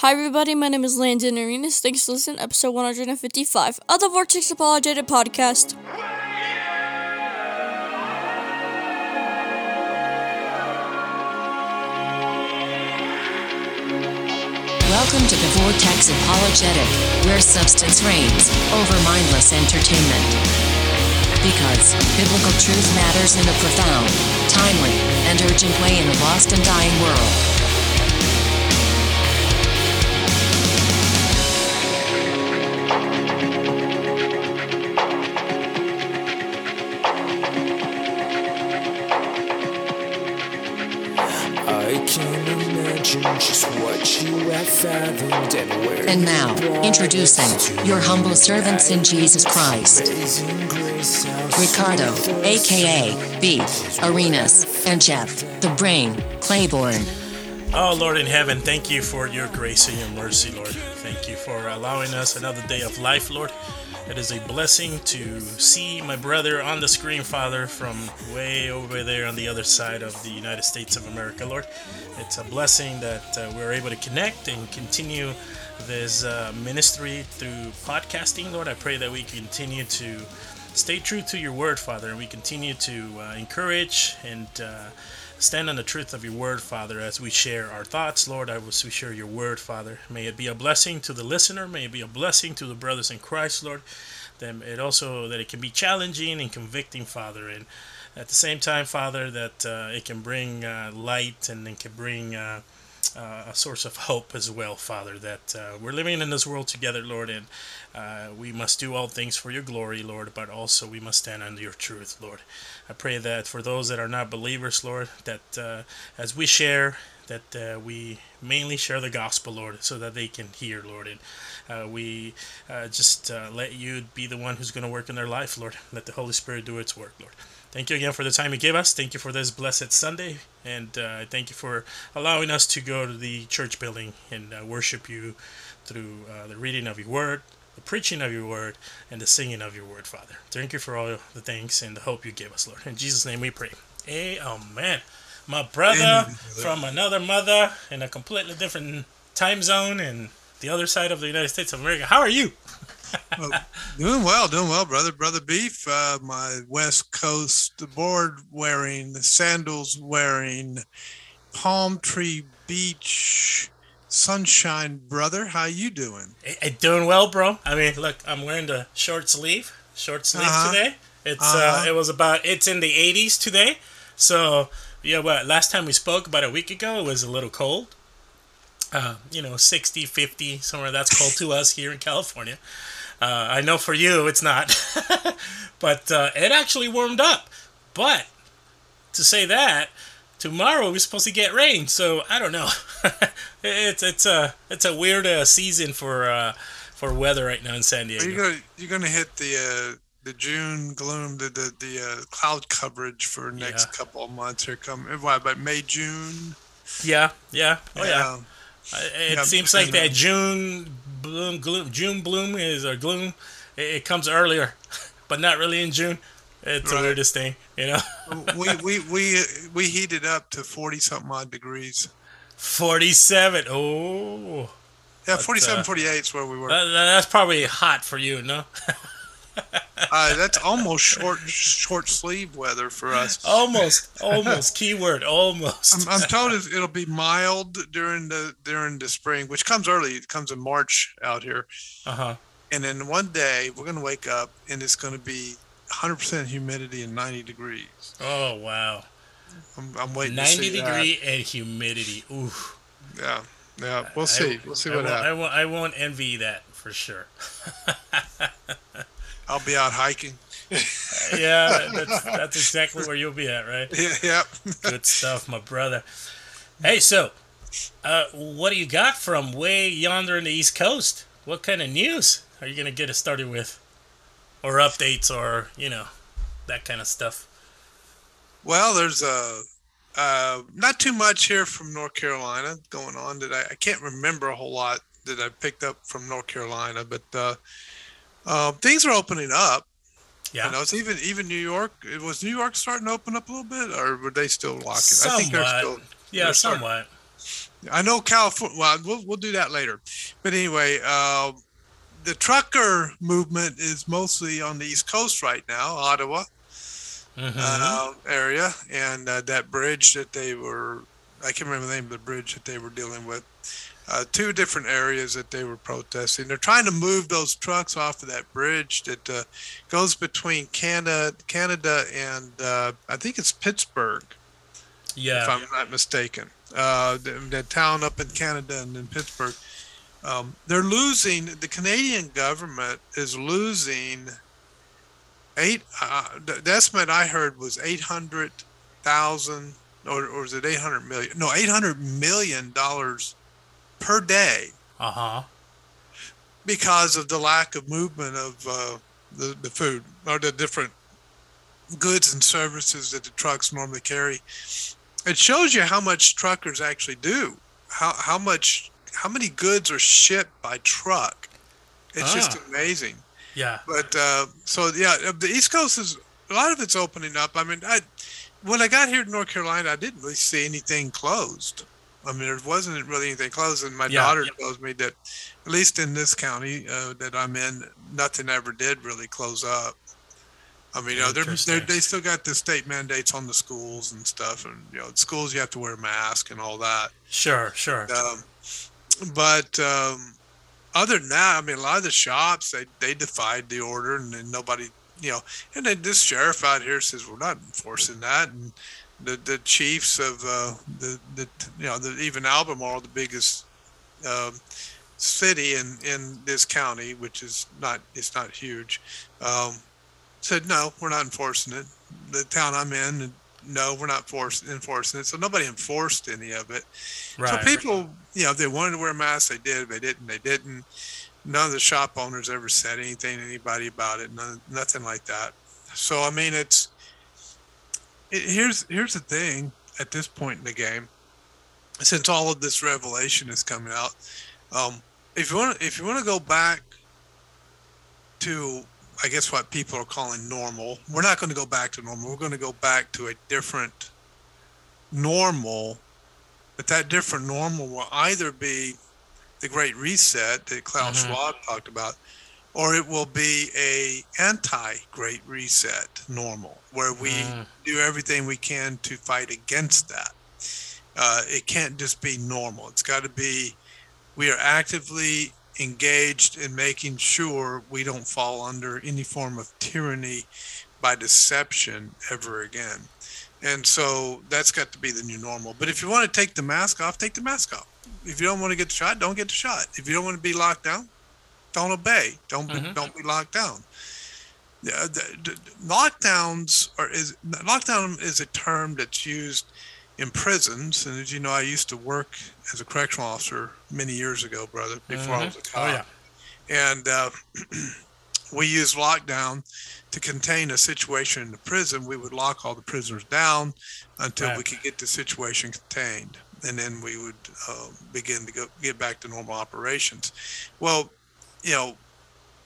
Hi, everybody. My name is Landon Arenas. Thanks for listening to episode 155 of the Vortex Apologetic Podcast. Welcome to the Vortex Apologetic, where substance reigns over mindless entertainment. Because biblical truth matters in a profound, timely, and urgent way in a lost and dying world. And now, introducing your humble servants in Jesus Christ, Amazing grace, how Ricardo, aka B, Arenas, and Jeff, the Brain, Claiborne. Oh, Lord in heaven, thank you for your grace and your mercy, Lord. Thank you for allowing us another day of life, Lord. It is a blessing to see my brother on the screen, Father, from way over there on the other side of the United States of America, Lord. It's a blessing that uh, we're able to connect and continue this uh, ministry through podcasting, Lord. I pray that we continue to stay true to your word, Father, and we continue to uh, encourage and uh, stand on the truth of your word, Father, as we share our thoughts, Lord, as we share your word, Father. May it be a blessing to the listener. May it be a blessing to the brothers in Christ, Lord. Then it also that it can be challenging and convicting, Father, and at the same time, Father, that uh, it can bring uh, light and it can bring uh, uh, a source of hope as well, Father. That uh, we're living in this world together, Lord, and uh, we must do all things for your glory, Lord, but also we must stand under your truth, Lord. I pray that for those that are not believers, Lord, that as we share, that we mainly share the gospel, Lord, so that they can hear, Lord, and uh, we uh, just uh, let you be the one who's going to work in their life, Lord. Let the Holy Spirit do its work, Lord. Thank you again for the time you gave us. Thank you for this blessed Sunday, and uh, thank you for allowing us to go to the church building and uh, worship you through uh, the reading of your word, the preaching of your word, and the singing of your word, Father. Thank you for all the thanks and the hope you gave us, Lord. In Jesus' name we pray. Amen. My brother from another mother in a completely different time zone and the other side of the United States of America. How are you? Well, doing well, doing well, brother. Brother Beef, uh, my West Coast board wearing, the sandals wearing, palm tree beach sunshine brother. How you doing? Eh, eh, doing well, bro. I mean, look, I'm wearing the short sleeve, short sleeve Uh-huh. today. It's Uh-huh. uh, it was about it's in the 80s today. So yeah, what last time we spoke about a week ago, it was a little cold. Uh, you know, 60, 50, somewhere that's cold to us here in California. Uh, I know for you it's not, but uh, it actually warmed up. But to say that, tomorrow we're supposed to get rain, so I don't know. it's it's a it's a weird uh, season for uh, for weather right now in San Are you Diego. gonna you're gonna hit the uh, the June gloom, the the, the uh, cloud coverage for next Yeah. couple of months here come what about May June? Yeah, yeah, oh yeah. Uh, It Yeah, seems like that. June bloom, gloom, June bloom is or gloom. It, it comes earlier, but not really in June. It's the weirdest thing, you know. we we we we heated up to forty something odd degrees. Forty-seven. Oh, Yeah, 47, uh, 48 is where we were. that, that's probably hot for you, no? Uh, that's almost short short sleeve weather for us. Almost, almost. Keyword, almost. I'm, I'm told it- it'll be mild during the during the spring, which comes early. It comes in March out here, Uh huh. and then one day we're gonna wake up and it's gonna be 100% humidity and 90 degrees. Oh wow. I'm, I'm waiting. to Ninety see that. degree and humidity. Ooh. Yeah, yeah. We'll see. I- we'll see I what I happens. won't, I won't envy that for sure. I'll be out hiking. yeah, that's, that's exactly where you'll be at, right? Yeah, yep. Good stuff, my brother. Hey, so, uh, what do you got from way yonder in the East Coast? What kind of news are you gonna get us started with, or updates, or you know, that kind of stuff? Well, there's a uh, not too much here from North Carolina going on. That I, I can't remember a whole lot that I picked up from North Carolina, but uh, uh, things are opening up. Yeah, You know, it's even even New York. It was New York starting to open up a little bit, or were they still locking? I think they're still. yeah, they're starting- somewhat. I know California. Well, we'll we'll do that later. But anyway, uh, the trucker movement is mostly on the East Coast right now, Ottawa Mhm. uh, area, and uh, that bridge that they were. I can't remember the name of the bridge that they were dealing with. Uh, two different areas that they were protesting. They're trying to move those trucks off of that bridge that uh, goes between Canada, Canada, and uh, I think it's Pittsburgh Yeah, if. I'm not mistaken. Uh, the, the town up in Canada and in Pittsburgh, um, they're losing. The Canadian government is losing eight. Uh, the, the estimate I heard was eight hundred thousand, or or is it eight hundred million? No, eight hundred million dollars per day Uh huh. because of the lack of movement of uh, the, the food or the different goods and services that the trucks normally carry. It shows you how much truckers actually do, how, how much, how many goods are shipped by truck. It's just Ah. amazing. Yeah. But uh, so yeah, uh, the East Coast is a lot of it's opening up. I mean, I when I got here to North Carolina, I didn't really see anything closed. I mean, there wasn't really anything closed, and my Yeah. daughter tells me that at least in this county uh, that I'm in, nothing ever did really close up. I mean, you know, they're, they're, they still got the state mandates on the schools and stuff, and you know, schools you have to wear a mask and all that. Sure. Sure. Um, but um, other than that, I mean, a lot of the shops they they defied the order, and then nobody, you know, and then this sheriff out here says we're not enforcing that, and the the chiefs of uh, the the you know the even Albemarle, the biggest um, city in in this county, which is not it's not huge, um, said no, we're not enforcing it. The town I'm in. No, we're not force, enforcing it. So nobody enforced any of it. Right. So people, you know, if they wanted to wear masks, they did. If they didn't, they didn't. None of the shop owners ever said anything to anybody about it. None, nothing like that. So I mean, it's it, here's here's the thing. At this point in the game, since all of this revelation is coming out, um, if you want if you want to go back to I guess what people are calling normal, we're not going to go back to normal. We're going to go back to a different normal but that different normal will either be the Great Reset that Klaus Mhm. Schwab talked about, or it will be a anti-Great Reset normal, where we Mm. do everything we can to fight against that. Uh, it can't just be normal. It's got to be we are actively engaged in making sure we don't fall under any form of tyranny by deception ever again. And so that's got to be the new normal. But if you want to take the mask off, take the mask off. If you don't want to get the shot, don't get the shot. If you don't want to be locked down, don't obey. Don't be, Mhm. don't be locked down. Yeah, the, the, lockdowns are is lockdown is a term that's used in prisons. And as you know, I used to work as a correctional officer many years ago, brother, before I was a Mhm. cop Oh yeah. and uh, we use lockdown to contain a situation in the prison. We would lock all the prisoners down until we could get the situation contained, and then we would uh, begin to go get back to normal operations. Well, you know,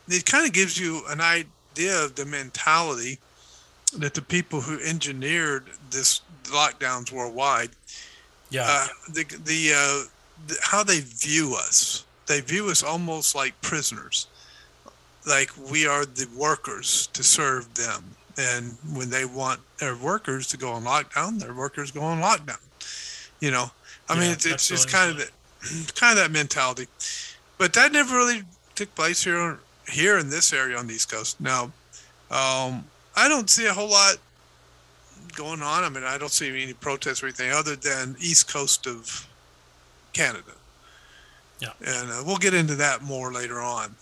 it kind of gives you an idea of the mentality that the people who engineered this lockdowns worldwide Yeah. uh, the the, uh, the how they view us. They view us almost like prisoners, like we are the workers to serve them. And when they want their workers to go on lockdown, their workers go on lockdown. You know, I mean, it's it's just kind of that, kind of that mentality. But that never really took place here here in this area on the East Coast. Now, um, I don't see a whole lot going on. I mean, I don't see any protests or anything other than East Coast of Canada. Yeah. And uh, we'll get into that more later on.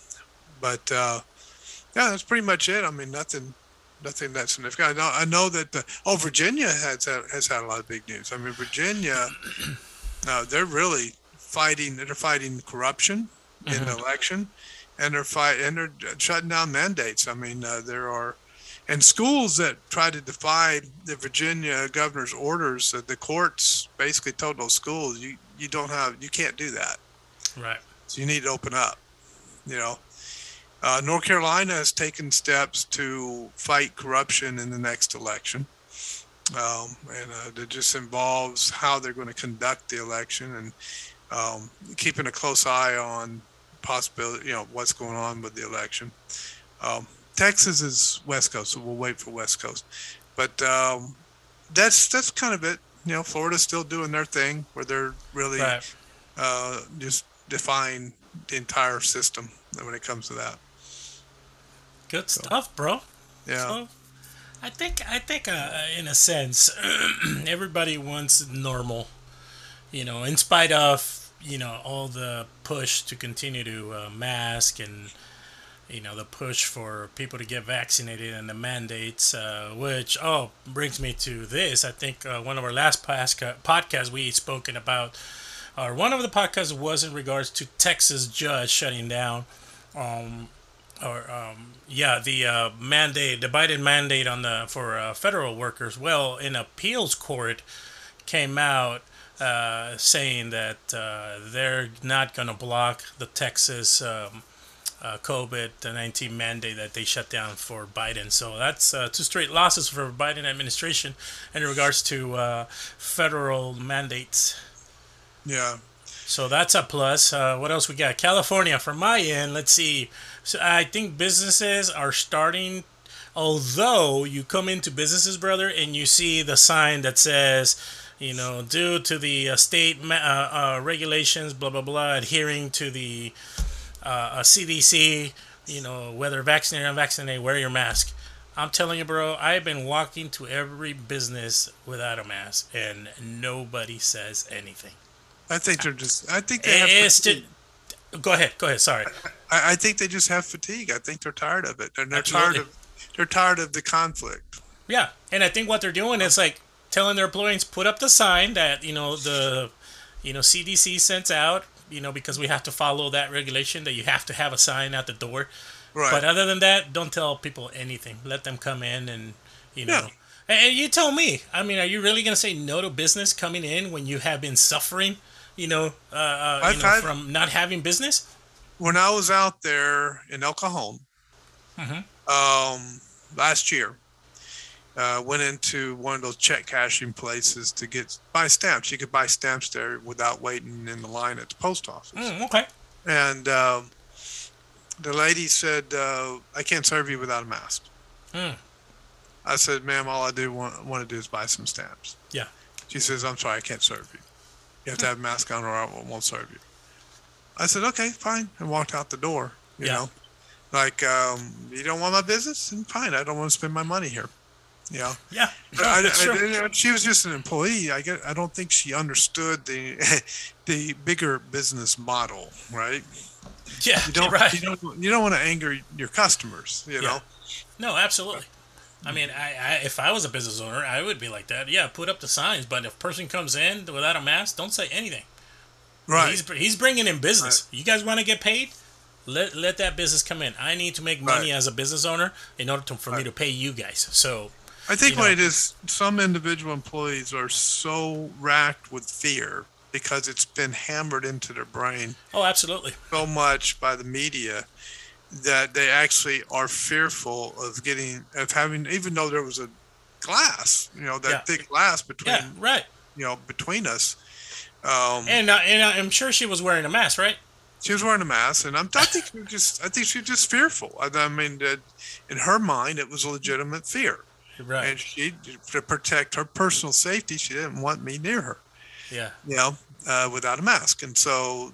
But uh, yeah, that's pretty much it. I mean, nothing, nothing that significant. I know, I know that the, oh, Virginia has had, has had a lot of big news. I mean, Virginia, uh, they're really fighting. They're fighting corruption in the election, and they're fight and they're shutting down mandates. I mean, uh, there are and schools that try to defy the Virginia governor's orders, uh, the courts basically told those schools, you, you don't have, you can't do that. right. So you need to open up, you know. Uh, North Carolina has taken steps to fight corruption in the next election. um, and uh, it just involves how they're going to conduct the election and um, keeping a close eye on possibility, you know, what's going on with the election. Um, Texas is West Coast, so we'll wait for West Coast. But um, that's that's kind of it. You know, Florida's still doing their thing where they're really Right. uh, just defying the entire system when it comes to that. Good stuff, bro. Yeah. So, I think I think uh, in a sense everybody wants normal, you know, in spite of you know all the push to continue to uh, mask and you know the push for people to get vaccinated and the mandates, uh, which oh brings me to this. I think uh, one of our last podcasts we spoken about, or one of the podcasts was in regards to Texas judge shutting down. Um, or um, yeah, the uh, mandate, the Biden mandate on the for uh, federal workers. Well, an appeals court came out uh, saying that uh, they're not going to block the Texas um, uh, COVID nineteen mandate that they shut down for Biden. So that's uh, two straight losses for Biden administration in regards to uh, federal mandates. Yeah. So that's a plus. Uh, what else we got? California, from my end, let's see. So I think businesses are starting. Although you come into businesses, brother, and you see the sign that says, you know, due to the uh, state ma- uh, uh, regulations, blah blah blah, adhering to the uh, uh, CDC, you know, whether vaccinated or unvaccinated, wear your mask. I'm telling you, bro, I've been walking to every business without a mask, and nobody says anything. I think they're just. I think they have. Fatigue. just, go ahead, go ahead. Sorry. I, I think they just have fatigue. I think they're tired of it, and they're Absolutely. tired of. They're tired of the conflict. Yeah, and I think what they're doing is like telling their employees put up the sign that you know the, you know CDC sends out. You know because we have to follow that regulation that you have to have a sign at the door. Right. But other than that, don't tell people anything. Let them come in and you know. Yeah. And you tell me. I mean, are you really gonna say no to business coming in when you have been suffering? You know, uh, uh, you know, had- from not having business. when I was out there in El Cajon, Mhm. um, last year, uh, went into one of those check cashing places to get buy stamps. You could buy stamps there without waiting in the line at the post office. Mm, okay. And um, the lady said, uh, "I can't serve you without a mask." Mm. I said, "Ma'am, all I do want, want to do is buy some stamps." Yeah. She says, "I'm sorry, I can't serve you. You have to have a mask on, or I won't- won't serve you." I said, "Okay, fine," and walked out the door. You Yeah. know, like um, you don't want my business, and fine, I don't want to spend my money here. You know, Yeah. I, I- That's true. you know, she was just an employee. I get. I don't think she understood the the bigger business model, right? yeah. You don't. right. You don't. You don't want to anger your customers. You Yeah. know. No, absolutely. I mean, I, I if I was a business owner, I would be like that. Yeah, put up the signs, but if a person comes in without a mask, don't say anything. Right. He's he's bringing in business. You guys want to get paid? Let let that business come in. I need to make money Right. as a business owner in order to, for me to pay you guys. So I think you what know. it is, some individual employees are so racked with fear because it's been hammered into their brain oh, absolutely. so much by the media that they actually are fearful of getting of having even though there was a glass, you know, that Yeah. thick glass between Yeah, right. you know between us. Um, And uh, and I'm sure she was wearing a mask, right? she was wearing a mask, and I'm, I think she just I think she was just fearful. I, I mean, that in her mind, it was a legitimate fear. Right. and she to protect her personal safety she didn't want me near her yeah. you know uh, without a mask and so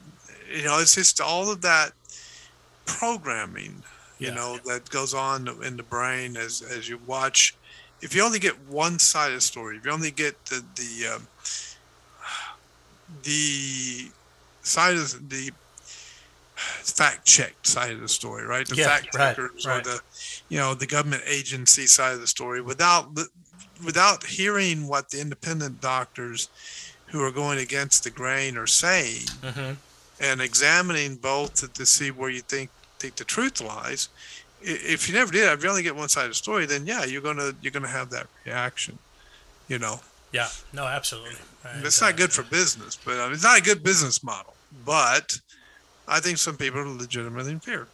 you know it's just all of that programming you Yeah. know that goes on in the brain as as you watch if you only get one side of the story if you only get the the um, the side of the fact checked side of the story right the Yeah, fact checkers right. or the you know the government agency side of the story without without hearing what the independent doctors who are going against the grain are saying hmm and examining both to, to see where you think think the truth lies if you never did if you only get one side of the story then yeah you're gonna you're gonna have that reaction you know Yeah. No, absolutely. It's not good for business but I mean, it's not a good business model but i think some people are legitimately in fear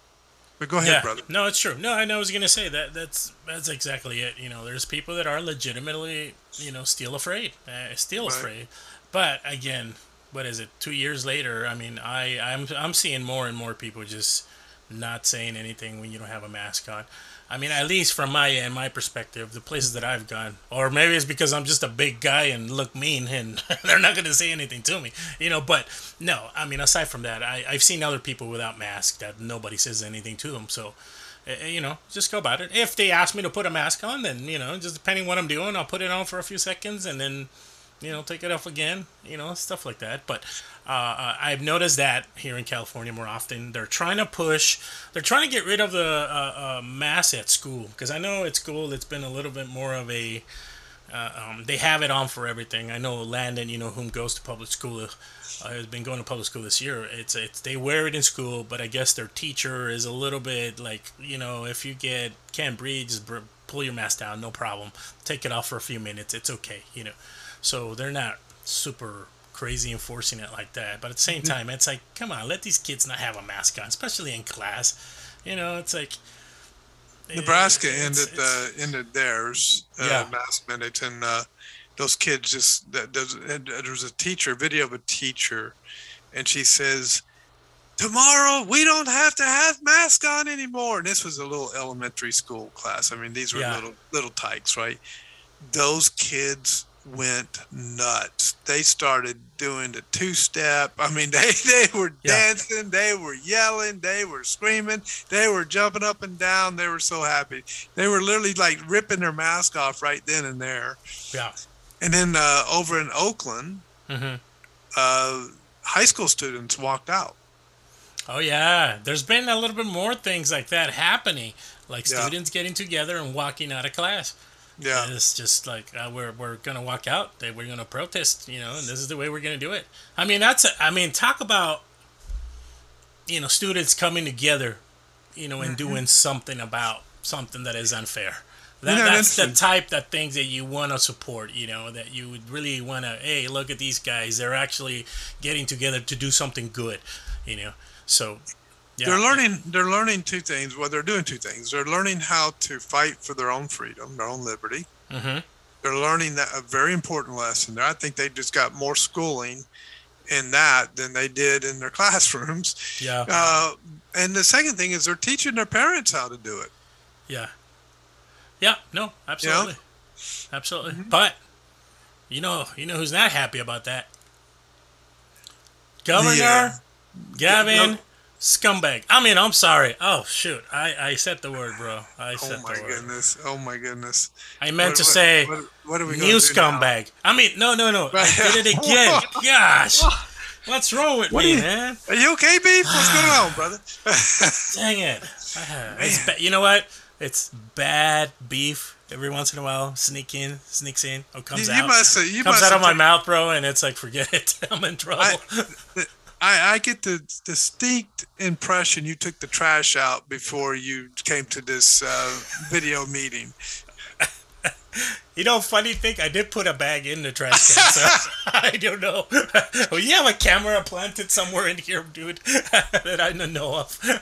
But go ahead, yeah, brother. no, it's true. No, I know I was gonna say that. That's that's exactly it. You know, there's people that are legitimately, you know, still afraid, uh, still Right. afraid. But again, what is it? Two years later, I mean, I I'm I'm seeing more and more people just not saying anything when you don't have a mask on. I mean, at least from my end, my perspective, the places that I've gone, or maybe it's because I'm just a big guy and look mean, and they're not going to say anything to me, you know. But no, I mean, aside from that, I, I've seen other people without masks that nobody says anything to them. So, uh, you know, just go about it. If they ask me to put a mask on, then you know, just depending what I'm doing, I'll put it on for a few seconds and then, you know, take it off again. You know, stuff like that. But uh, uh, I've noticed that here in California more often. They're trying to push. They're trying to get rid of the uh, uh, mask at school because I know at school it's been a little bit more of a. Uh, um, they have it on for everything. I know Landon, you know, whom goes to public school, uh, has been going to public school this year. It's it's they wear it in school, but I guess their teacher is a little bit like, you know, if you get can't breathe, just pull your mask down, no problem. Take it off for a few minutes, it's okay, you know. So they're not super crazy enforcing it like that, but at the same time, it's like, come on, let these kids not have a mask on, especially in class. You know, it's like. Nebraska it's- ended it's- uh, ended theirs uh, Yeah. mask mandates, and uh, those kids just that there's, and there was a teacher video of a teacher, and she says, "Tomorrow we don't have to have mask on anymore." And this was a little elementary school class. I mean, these were Yeah. little little tykes, right? Those kids went nuts. They started doing the two step. I mean, they they were Yeah. dancing, they were yelling, they were screaming, they were jumping up and down. They were so happy. They were literally like ripping their mask off right then and there. Yeah. And then uh, over in Oakland, hmm uh, high school students walked out. Oh yeah, there's been a little bit more things like that happening, like Yeah. students getting together and walking out of class. Yeah, It's just like uh, we're we're gonna walk out. We're gonna protest. You know, and this is the way we're gonna do it. I mean, that's. A, I mean, talk about you know students coming together, you know, and Mm-hmm. doing something about something that is unfair. That, You know, that's the type of things that you want to support. You know, that you would really want to. Hey, look at these guys. They're actually getting together to do something good. You know, so. Yeah. they're learning. They're learning two things. Well, they're doing two things. They're learning how to fight for their own freedom, their own liberty. hmm They're learning that a very important lesson. I think they just got more schooling in that than they did in their classrooms. Yeah. Uh, and the second thing is they're teaching their parents how to do it. Yeah. Yeah, no, absolutely. Absolutely. But you know, you know who's not happy about that? Governor Yeah. Gavin Gov- Scumbag. I mean, I'm sorry. Oh shoot. I, I said the word, bro. I Oh said my the word. goodness! Oh my goodness! I meant What- to what- say what, what are we new do now? scumbag. I mean, no, no, no. I Right. did it again. Gosh. What's wrong with me, man? Are you okay, beef? What's going on, brother? Dang it. It's ba- you know what? It's bad beef every once in a while. Sneak in, sneaks in, or comes you, out. must have. You comes must out have of my took- mouth, bro, and it's like, forget it. I'm in trouble. I, I, I get the distinct impression you took the trash out before you came to this uh, video meeting. you know, funny thing, I did put a bag in the trash can, so I don't know. well, you have a camera planted somewhere in here, dude, that I don't know of. oh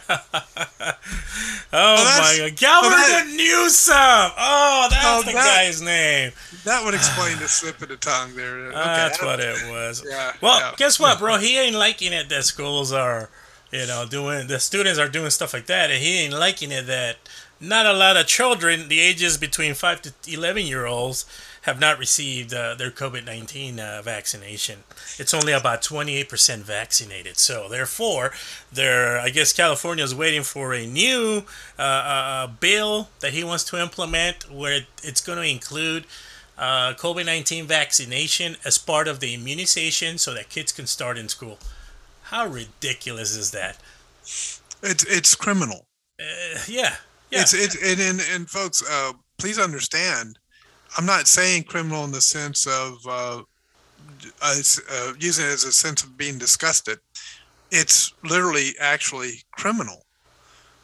that's- my god, Governor that- Newsom! Oh, that's Oh, the that- guy's name. That would explain the slip of the tongue there. Okay, That's what it was. Yeah, Well, yeah. guess what, bro? He ain't liking it that schools are, you know, doing the students are doing stuff like that, and he ain't liking it that not a lot of children, the ages between five to eleven year olds, have not received uh, their COVID nineteen uh, vaccination. It's only about twenty eight percent vaccinated. So therefore, there, I guess California is waiting for a new uh, uh, bill that he wants to implement, where it's going to include uh, COVID 19 vaccination as part of the immunization so that kids can start in school. How ridiculous is that? It's it's criminal. Uh, yeah. Yeah. It's it's and and, and folks, uh, please understand. I'm not saying criminal in the sense of uh, uh, uh, using it as a sense of being disgusted. It's literally actually criminal.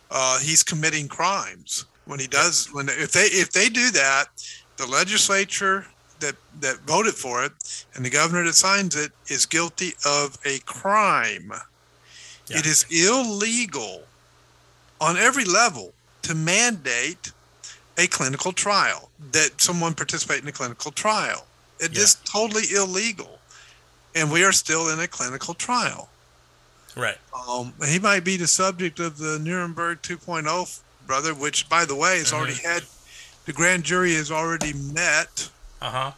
Uh, he's committing crimes when he does when if they if they do that, the legislature that that voted for it and the governor that signs it is guilty of a crime. Yeah. It is illegal on every level to mandate a clinical trial that someone participate in a clinical trial. It Yeah. is totally illegal, and we are still in a clinical trial. Right. Um, he might be the subject of the Nuremberg 2.0, brother, which, by the way, has already had the grand jury has already met, Uh huh.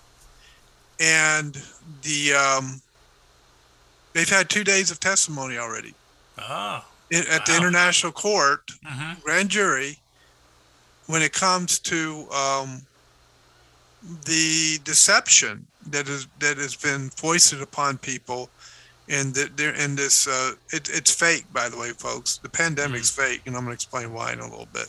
and the um, they've had two days of testimony already in, at the international court, Mhm. grand jury, when it comes to um, the deception that is that has been foisted upon people. And that they're in this, uh, it, it's fake, by the way, folks. The pandemic's fake, and I'm going to explain why in a little bit.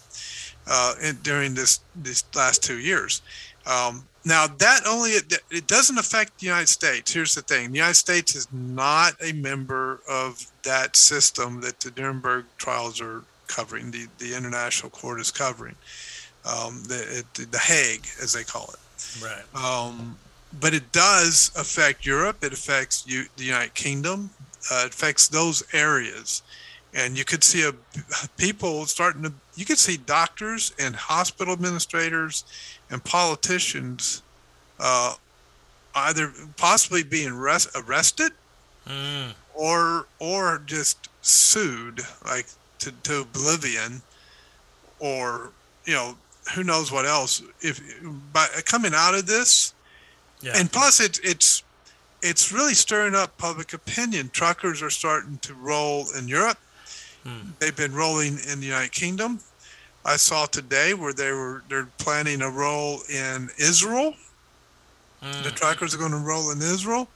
Uh, in, during this these last two years, um, now that only it, it doesn't affect the United States. Here's the thing: the United States is not a member of that system that the Nuremberg trials are covering. The the international court is covering. Um, the it, the Hague, as they call it. Right. Um, but it does affect Europe. It affects you, the United Kingdom. Uh, it affects those areas, and you could see a people starting to. You could see doctors and hospital administrators and politicians uh, either possibly being arrest, arrested Mm. or or just sued like to, to oblivion or you know who knows what else if by coming out of this Yeah. and plus it's it's it's really stirring up public opinion truckers are starting to roll in europe Hmm. they've been rolling in the united kingdom i saw today where they were they're planning a roll in israel Mm. the truckers are going to roll in Israel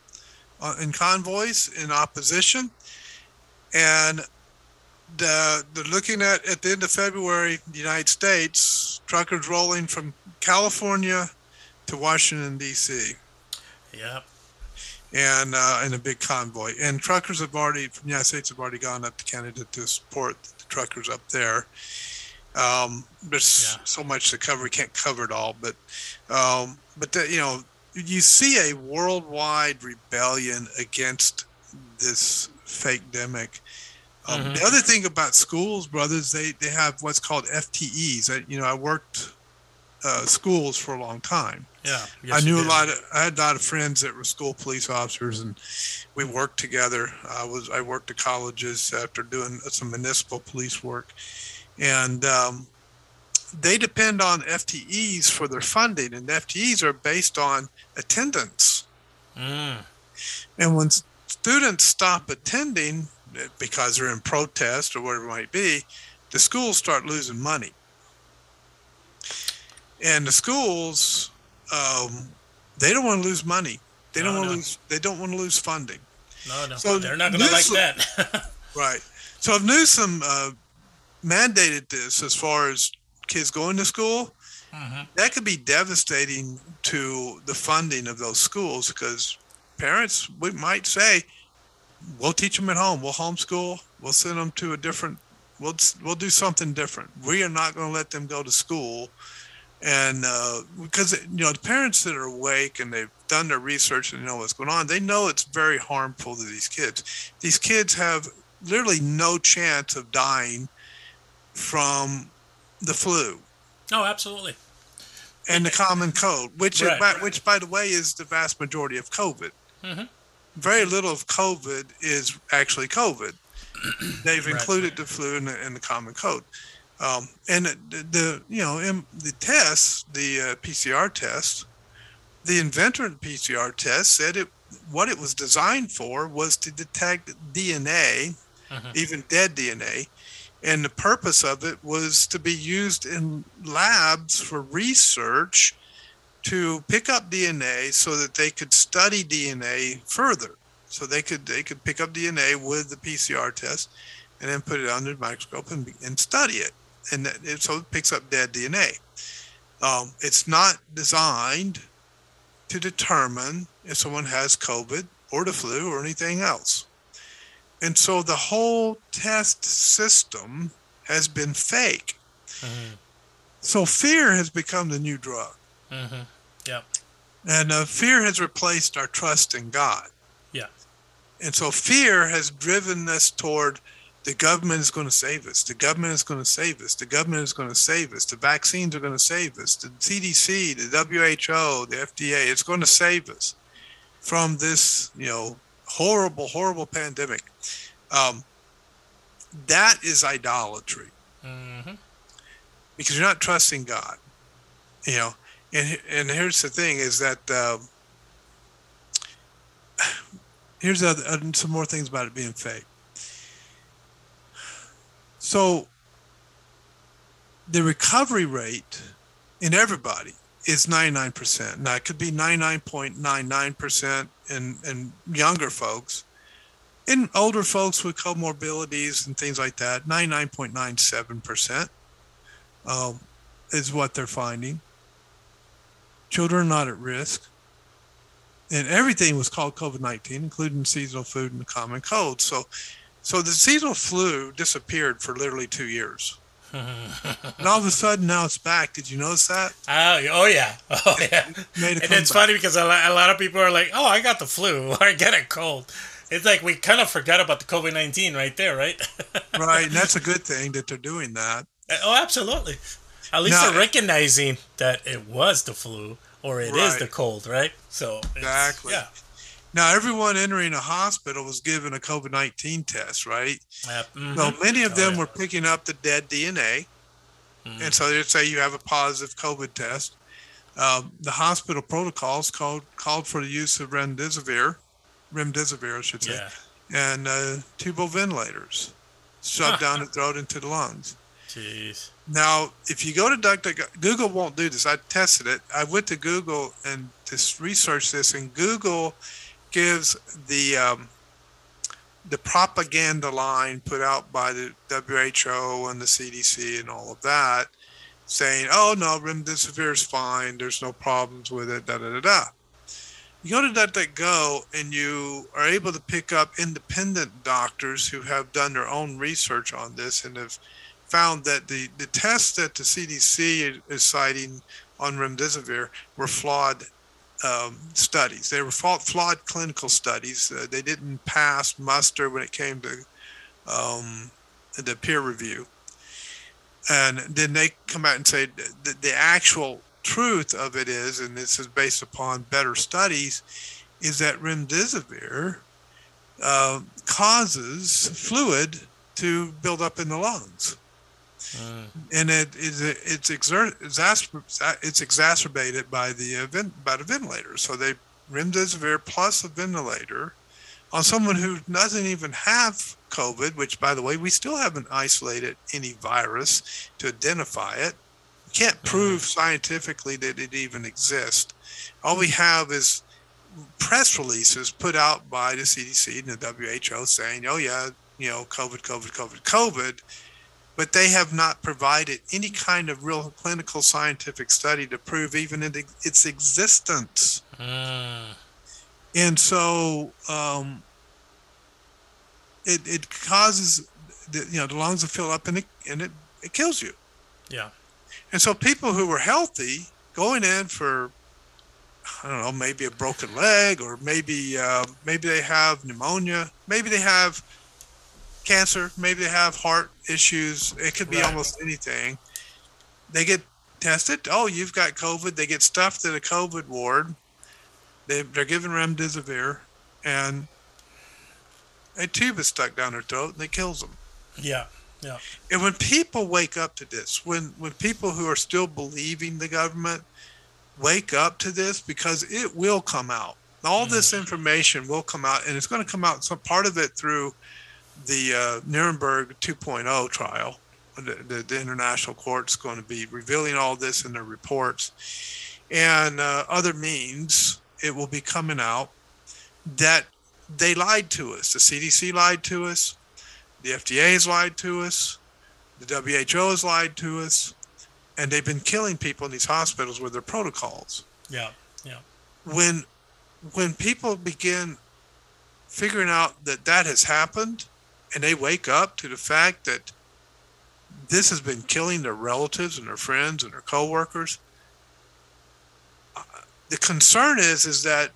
uh, in convoys in opposition. And the, they're looking at, at the end of February, the United States, truckers rolling from California to Washington, D.C. Yep. And uh, in a big convoy. And truckers have already, from the United States, have already gone up to Canada to support the truckers up there. Um, there's Yeah. so much to cover; we can't cover it all. But, um, but the, you know, you see a worldwide rebellion against this fake demic. Um, Mhm. The other thing about schools, brothers, they they have what's called FTEs. I, you know, I worked uh, schools for a long time. Yeah. I Yes, you knew a lot of I had a lot of friends that were school police officers and we worked together. I was I worked at colleges after doing some municipal police work. And um, they depend on FTEs for their funding and FTEs are based on attendance. Mm. And when students stop attending eh, because they're in protest or whatever it might be, the schools start losing money. And the schools, um, they don't want to lose money. They don't No, want to no. lose. They don't want to lose funding. No, no. So They're not going to like that. Right. So if Newsom uh, mandated this as far as kids going to school, Mhm. that could be devastating to the funding of those schools because parents we might say, "We'll teach them at home. We'll homeschool. We'll send them to a different. We'll we'll do something different. We are not going to let them go to school." And uh, because you know the parents that are awake and they've done their research and know what's going on, they know it's very harmful to these kids. These kids have literally no chance of dying from the flu oh, absolutely. and the common cold, which Right. by, which by the way is the vast majority of COVID. Mhm. Very little of COVID is actually COVID. They've Right. included the flu and the, and the common cold. Um, and the, the you know in the tests, the uh, PCR test, the inventor of the PCR test said it what it was designed for was to detect DNA, Mhm. even dead DNA, and the purpose of it was to be used in labs for research to pick up DNA so that they could study DNA further. So they could they could pick up DNA with the PCR test and then put it under the microscope and, and study it. And that, it- so it picks up dead DNA. Um, it's not designed to determine if someone has COVID or the flu or anything else. And so the whole test system has been fake. Mhm. So fear has become the new drug. hmm Yep. And uh, fear has replaced our trust in God. Yeah. And so fear has driven us toward the government is going to save us. The government is going to save us. The government is going to save us. The vaccines are going to save us. The CDC, the WHO, the FDA, it's going to save us from this, you know, horrible, horrible pandemic. Um, that is idolatry hmm because you're not trusting God. You know, and and here's the thing: is that um, here's other, some more things about it being fake. So the recovery rate in everybody is 99%. Now it could be 99.99% in in younger folks. In older folks with comorbidities and things like that, 99.97% um, is what they're finding. Children are not at risk. And everything was called COVID 19, including seasonal food and the common cold. So, so the seasonal flu disappeared for literally two years. and all of a sudden now it's back. Did you notice that? Oh, oh yeah, oh yeah. A And it's funny because a lot, a lot of people are like, "Oh, I got the flu or I get a cold." It's like we kind of forgot about the COVID nineteen right there, right? right. And that's a good thing that they're doing that. Uh, oh, absolutely. At least Now- they're recognizing that it was the flu or it is Right. the cold, right? So Exactly. yeah, Now, everyone entering a hospital was given a COVID 19 test, right? mhm. Well, many of Oh, them yeah. were picking up the dead DNA. Mhm. And so they'd say you have a positive COVID test. Um, the hospital protocols called called for the use of remdesivir, remdesivir, I should say, yeah. and uh, tubal ventilators shoved down the throat into the lungs. Jeez. Now, if you go to DuckDuck, Google won't do this. I tested it. I went to Google and just researched this, and Google gives the um, the propaganda line put out by the WHO and the CDC and all of that, saying, "Oh no, remdesivir is fine. There's no problems with it." Da da da da. You go to DuckDuckGo and you are able to pick up independent doctors who have done their own research on this and have found that the, the tests that the CDC is citing on remdesivir were flawed um, studies. They were flawed clinical studies. Uh, they didn't pass muster when it came to um, the peer review. And then they come out and say the, actual truth of it is, and this is based upon better studies, is that remdesivir uh, causes fluid to build up in the lungs Mm. and it is it's exert exasper- it's exacerbated by the uh, vent, by the ventilator. So they remdesivir plus a ventilator on someone who doesn't even have COVID, which by the way we still haven't isolated any virus to identify it. We can't prove scientifically that it even exists. All we have is press releases put out by the CDC and the WHO saying, "Oh yeah, you know, COVID, COVID, COVID, COVID." But they have not provided any kind of real clinical scientific study to prove even its existence. Mm. And so um, it, it causes the, you know the lungs to fill up and it and it, it kills you. Yeah. And so people who were healthy going in for I don't know maybe a broken leg or maybe uh, maybe they have pneumonia, maybe they have cancer, maybe they have heart issues. It could be Right. almost anything. They get tested. Oh, you've got COVID. They get stuffed in a COVID ward. They, they're given remdesivir, and a tube is stuck down their throat, and it kills them. Yeah. Yeah. And when people wake up to this, when when people who are still believing the government wake up to this, because it will come out. All this mm. information will come out, and it's going to come out. Some part of it through the uh, Nuremberg 2.0 trial. The, the, the international court's going to be revealing all this in their reports, and uh, other means. It will be coming out that they lied to us. The CDC lied to us. The FDA has lied to us. The WHO has lied to us. And they've been killing people in these hospitals with their protocols. Yeah. Yeah. When when people begin figuring out that that has happened and they wake up to the fact that this has been killing their relatives and their friends and their coworkers, uh, the concern is is that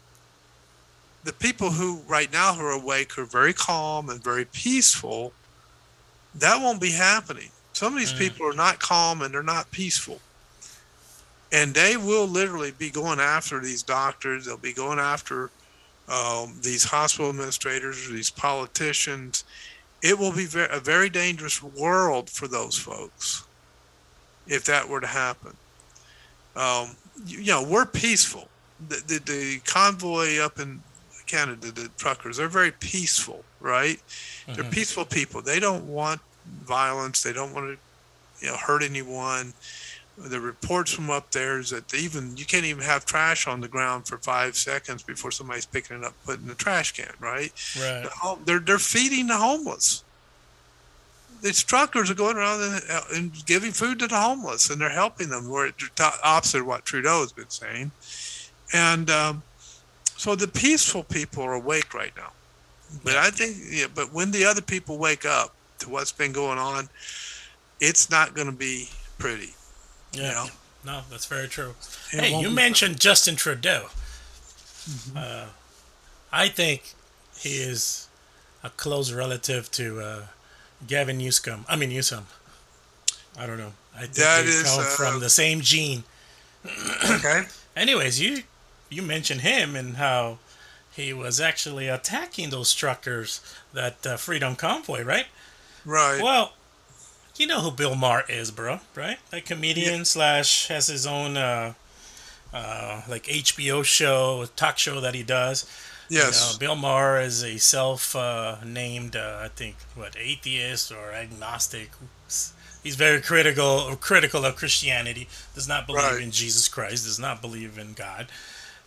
the people who right now who are awake are very calm and very peaceful That won't be happening. Some of these people are not calm and they're not peaceful. And they will literally be going after these doctors. They'll be going after um, these hospital administrators, or these politicians. It will be a very dangerous world for those folks if that were to happen. Um, you, you know, we're peaceful. The, the, the convoy up in Canada, the truckers, they're very peaceful, right? They're peaceful people. They don't want violence. They don't want to, you know, hurt anyone. The reports from up there is that even you can't even have trash on the ground for five seconds before somebody's picking it up, putting in the trash can, right? Right. The They're they're feeding the homeless. These truckers are going around and, and giving food to the homeless, and they're helping them. Where the opposite of what Trudeau has been saying, and um, so the peaceful people are awake right now. But I think, yeah, but when the other people wake up to what's been going on, it's not going to be pretty. Yeah. You know? No, that's very true. It hey, you mentioned Justin Trudeau. Uh, I think he is a close relative to uh, Gavin Newsom. I mean Newsom. I don't know. I think That they is, come uh, from the same gene. Okay. Anyways, you you mentioned him and how he was actually attacking those truckers that uh, Freedom Convoy, right? Right. Well, you know who Bill Maher is, bro, right? A comedian slash has his own uh, uh, like HBO show, talk show that he does. yes. Uh, Bill Maher is a self-named, uh, I think, what atheist or agnostic. He's very critical critical of Christianity. Does not believe Right. in Jesus Christ. Does not believe in God.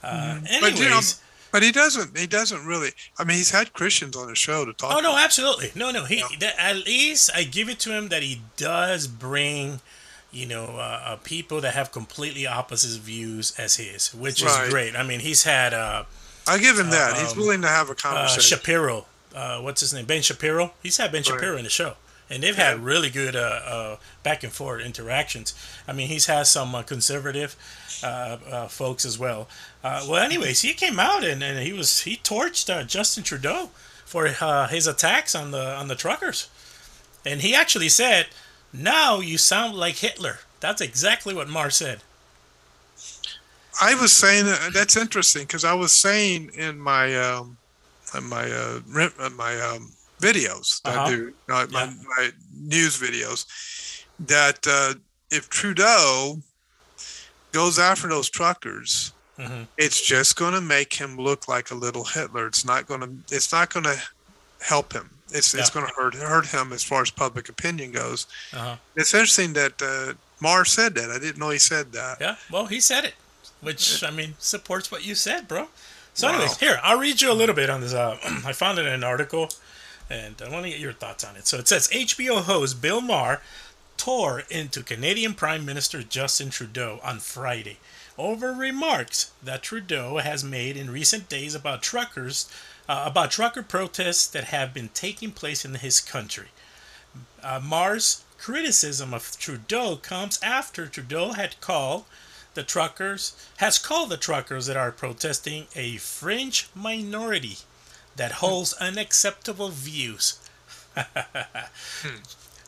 Uh, But anyways, you know, but he doesn't. He doesn't really. I mean, he's had Christians on the show to talk. Oh no, absolutely. No, no. He that, at least I give it to him that he does bring, you know, uh, uh, people that have completely opposite views as his, which is great. I mean, he's had uh, I give him that. he's um, willing to have a uh, conversation. Shapiro. Uh, what's his name? Ben Shapiro. He's had Ben Shapiro in the show, and they've had really good uh, uh, back and forth interactions. I mean, he's had some uh, conservative uh, uh, folks as well. Uh, well, anyways, he came out and, and he was he torched Justin Trudeau for his attacks on the on the truckers, and he actually said, "Now you sound like Hitler." That's exactly what Maher said. I was saying that's interesting because I was saying in my um, in my my um, videos that Uh-huh. I do uh, my, Yeah. my news videos that uh, if Trudeau goes after those truckers, Mhm. it's just going to make him look like a little Hitler. It's not going to. It's not going to help him. It's it's going to hurt hurt him as far as public opinion goes. Uh-huh. It's interesting that uh, Mars said that. I didn't know he said that. Yeah, well, he said it, which I mean supports what you said, bro. So, Wow. anyways, here I'll read you a little bit on this. Uh, I found it in an article, and I want to get your thoughts on it. So it says HBO host Bill Maher tore into Canadian Prime Minister Justin Trudeau on Friday over remarks that Trudeau has made in recent days about truckers, uh, about trucker protests that have been taking place in his country. Uh, Maher's criticism of Trudeau comes after Trudeau had called the truckers has called the truckers that are protesting a fringe minority that holds unacceptable views.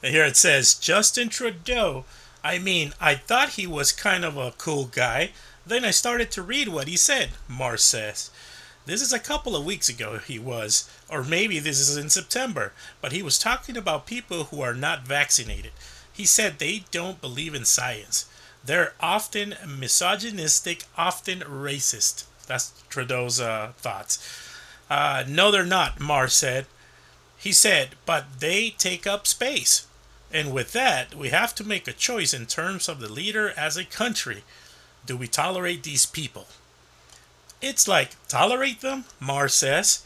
And Here it says Justin Trudeau. I mean, I thought he was kind of a cool guy. Then I started to read what he said, Mars says. This is a couple of weeks ago, he was, or maybe this is in September, but he was talking about people who are not vaccinated. He said they don't believe in science. They're often misogynistic, often racist. That's Trudeau's uh, thoughts. Uh, no, they're not, Mars said. He said, but they take up space. And with that, we have to make a choice in terms of the leader as a country. Do we tolerate these people? It's like, tolerate them? Mars says.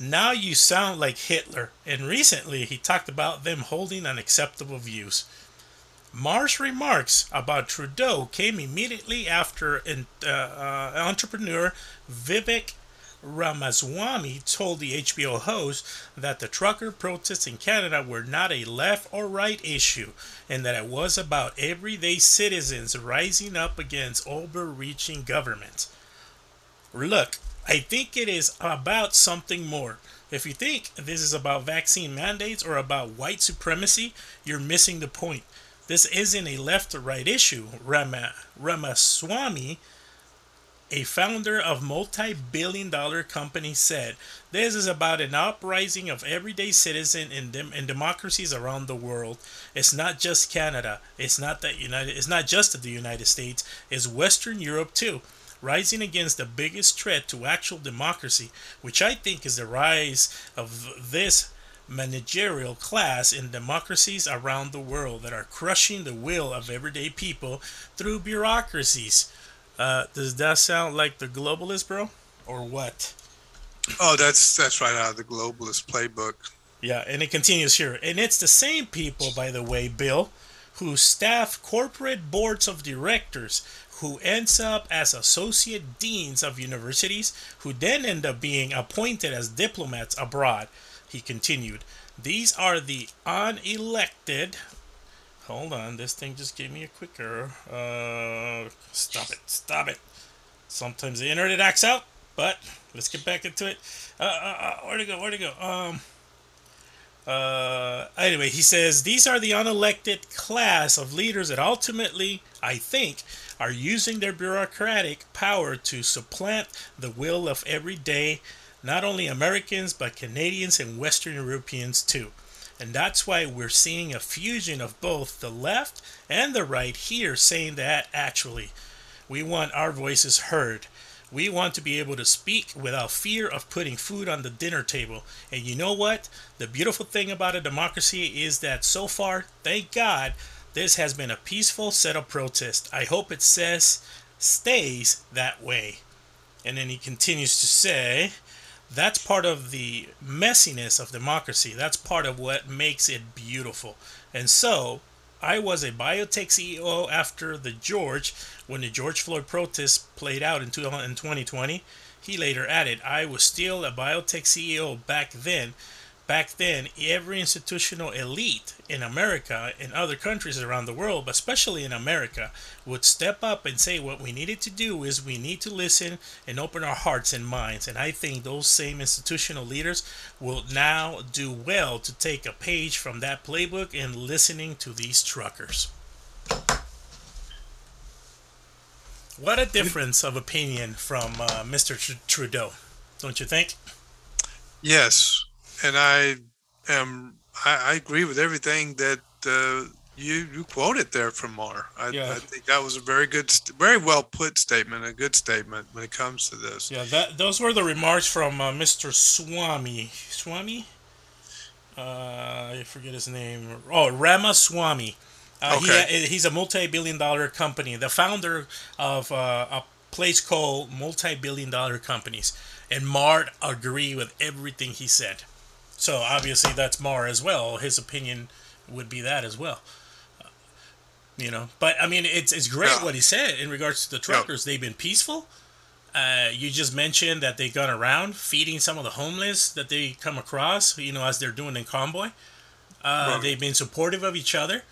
Now you sound like Hitler. And recently he talked about them holding unacceptable views. Maher's remarks about Trudeau came immediately after uh, uh, entrepreneur Vivek Ramaswamy told the HBO host that the trucker protests in Canada were not a left or right issue and that it was about everyday citizens rising up against overreaching governments. Look, I think it is about something more. If you think this is about vaccine mandates or about white supremacy, you're missing the point. This isn't a left or right issue. Rama, Ramaswamy, a founder of multi-billion dollar company said this is about an uprising of everyday citizen in dem- in democracies around the world. It's not just canada. It's not that united it's not just the united states. It's western europe too rising against the biggest threat to actual democracy which i think is the rise of this managerial class in democracies around the world that are crushing the will of everyday people through bureaucracies uh, does that sound like the globalist, bro, or what? Oh, that's that's right out of the globalist playbook. Yeah, and it continues here, and it's the same people, by the way, Bill, who staff corporate boards of directors, who ends up as associate deans of universities, who then end up being appointed as diplomats abroad. He continued, "These are the unelected Hold on, this thing just gave me a quick error. Uh, stop it, stop it. Sometimes the internet acts out, but let's get back into it. Uh, uh, uh where to go? Where to go? Um. Uh. Anyway, he says these are the unelected class of leaders that ultimately, I think, are using their bureaucratic power to supplant the will of everyday, not only Americans but Canadians and Western Europeans too. And that's why we're seeing a fusion of both the left and the right here saying that actually we want our voices heard. We want to be able to speak without fear of putting food on the dinner table. And you know what? The beautiful thing about a democracy is that so far, thank God, this has been a peaceful set of protest. I hope it says stays that way. And then he continues to say, that's part of the messiness of democracy. That's part of what makes it beautiful. And so, I was a biotech CEO after the George, when the George Floyd protests played out in 2020. He later added, I was still a biotech CEO back then back then, every institutional elite in America and other countries around the world, but especially in America, would step up and say what we needed to do is we need to listen and open our hearts and minds. And I think those same institutional leaders will now do well to take a page from that playbook and listening to these truckers. What a difference of opinion from uh, Mr. Trudeau, don't you think? Yes, and I am I, I agree with everything that uh, you you quoted there from Maher. I, yeah. I think that was a very good, very well put statement, a good statement when it comes to this. Yeah, that those were the remarks from uh, Mr. Swami. Swami, Uh, I forget his name. Oh, Ramaswamy. Uh, okay. He, he's a multi-billion-dollar company, the founder of uh, a place called Multi-Billion Dollar Companies, and Mart agree with everything he said. So obviously that's Maher as well. His opinion would be that as well. Uh, you know, but I mean, it's it's great yeah. what he said in regards to the truckers. Yeah. They've been peaceful. Uh, you just mentioned that they've gone around feeding some of the homeless that they come across. You know, as they're doing in convoy. Uh, right. They've been supportive of each other.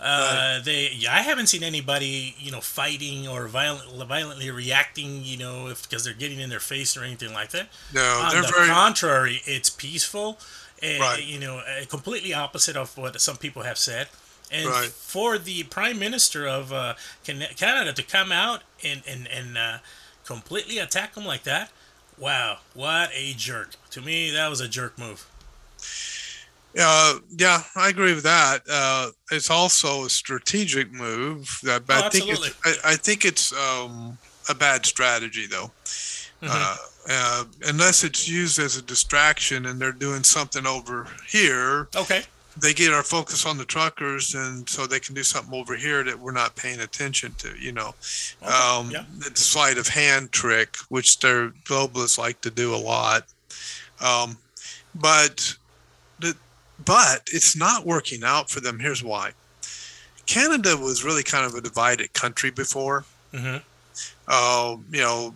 Uh, right. They, yeah, I haven't seen anybody, you know, fighting or violent, violently reacting, you know, if because they're getting in their face or anything like that. No, On they're the very contrary. It's peaceful, and right. you know, completely opposite of what some people have said. And right. for the prime minister of uh, Canada to come out and and and uh, completely attack them like that, wow, what a jerk! To me, that was a jerk move. Uh, yeah, I agree with that. Uh, it's also a strategic move. That, but oh, I think it's, I, I, think it's um, a bad strategy, though. Mm-hmm. Uh, uh, unless it's used as a distraction and they're doing something over here. Okay. They get our focus on the truckers, and so they can do something over here that we're not paying attention to. You know, okay. um, yeah. the sleight of hand trick, which their globalists like to do a lot. Um, but but it's not working out for them. Here's why. Canada was really kind of a divided country before. Mm-hmm. Uh, you know,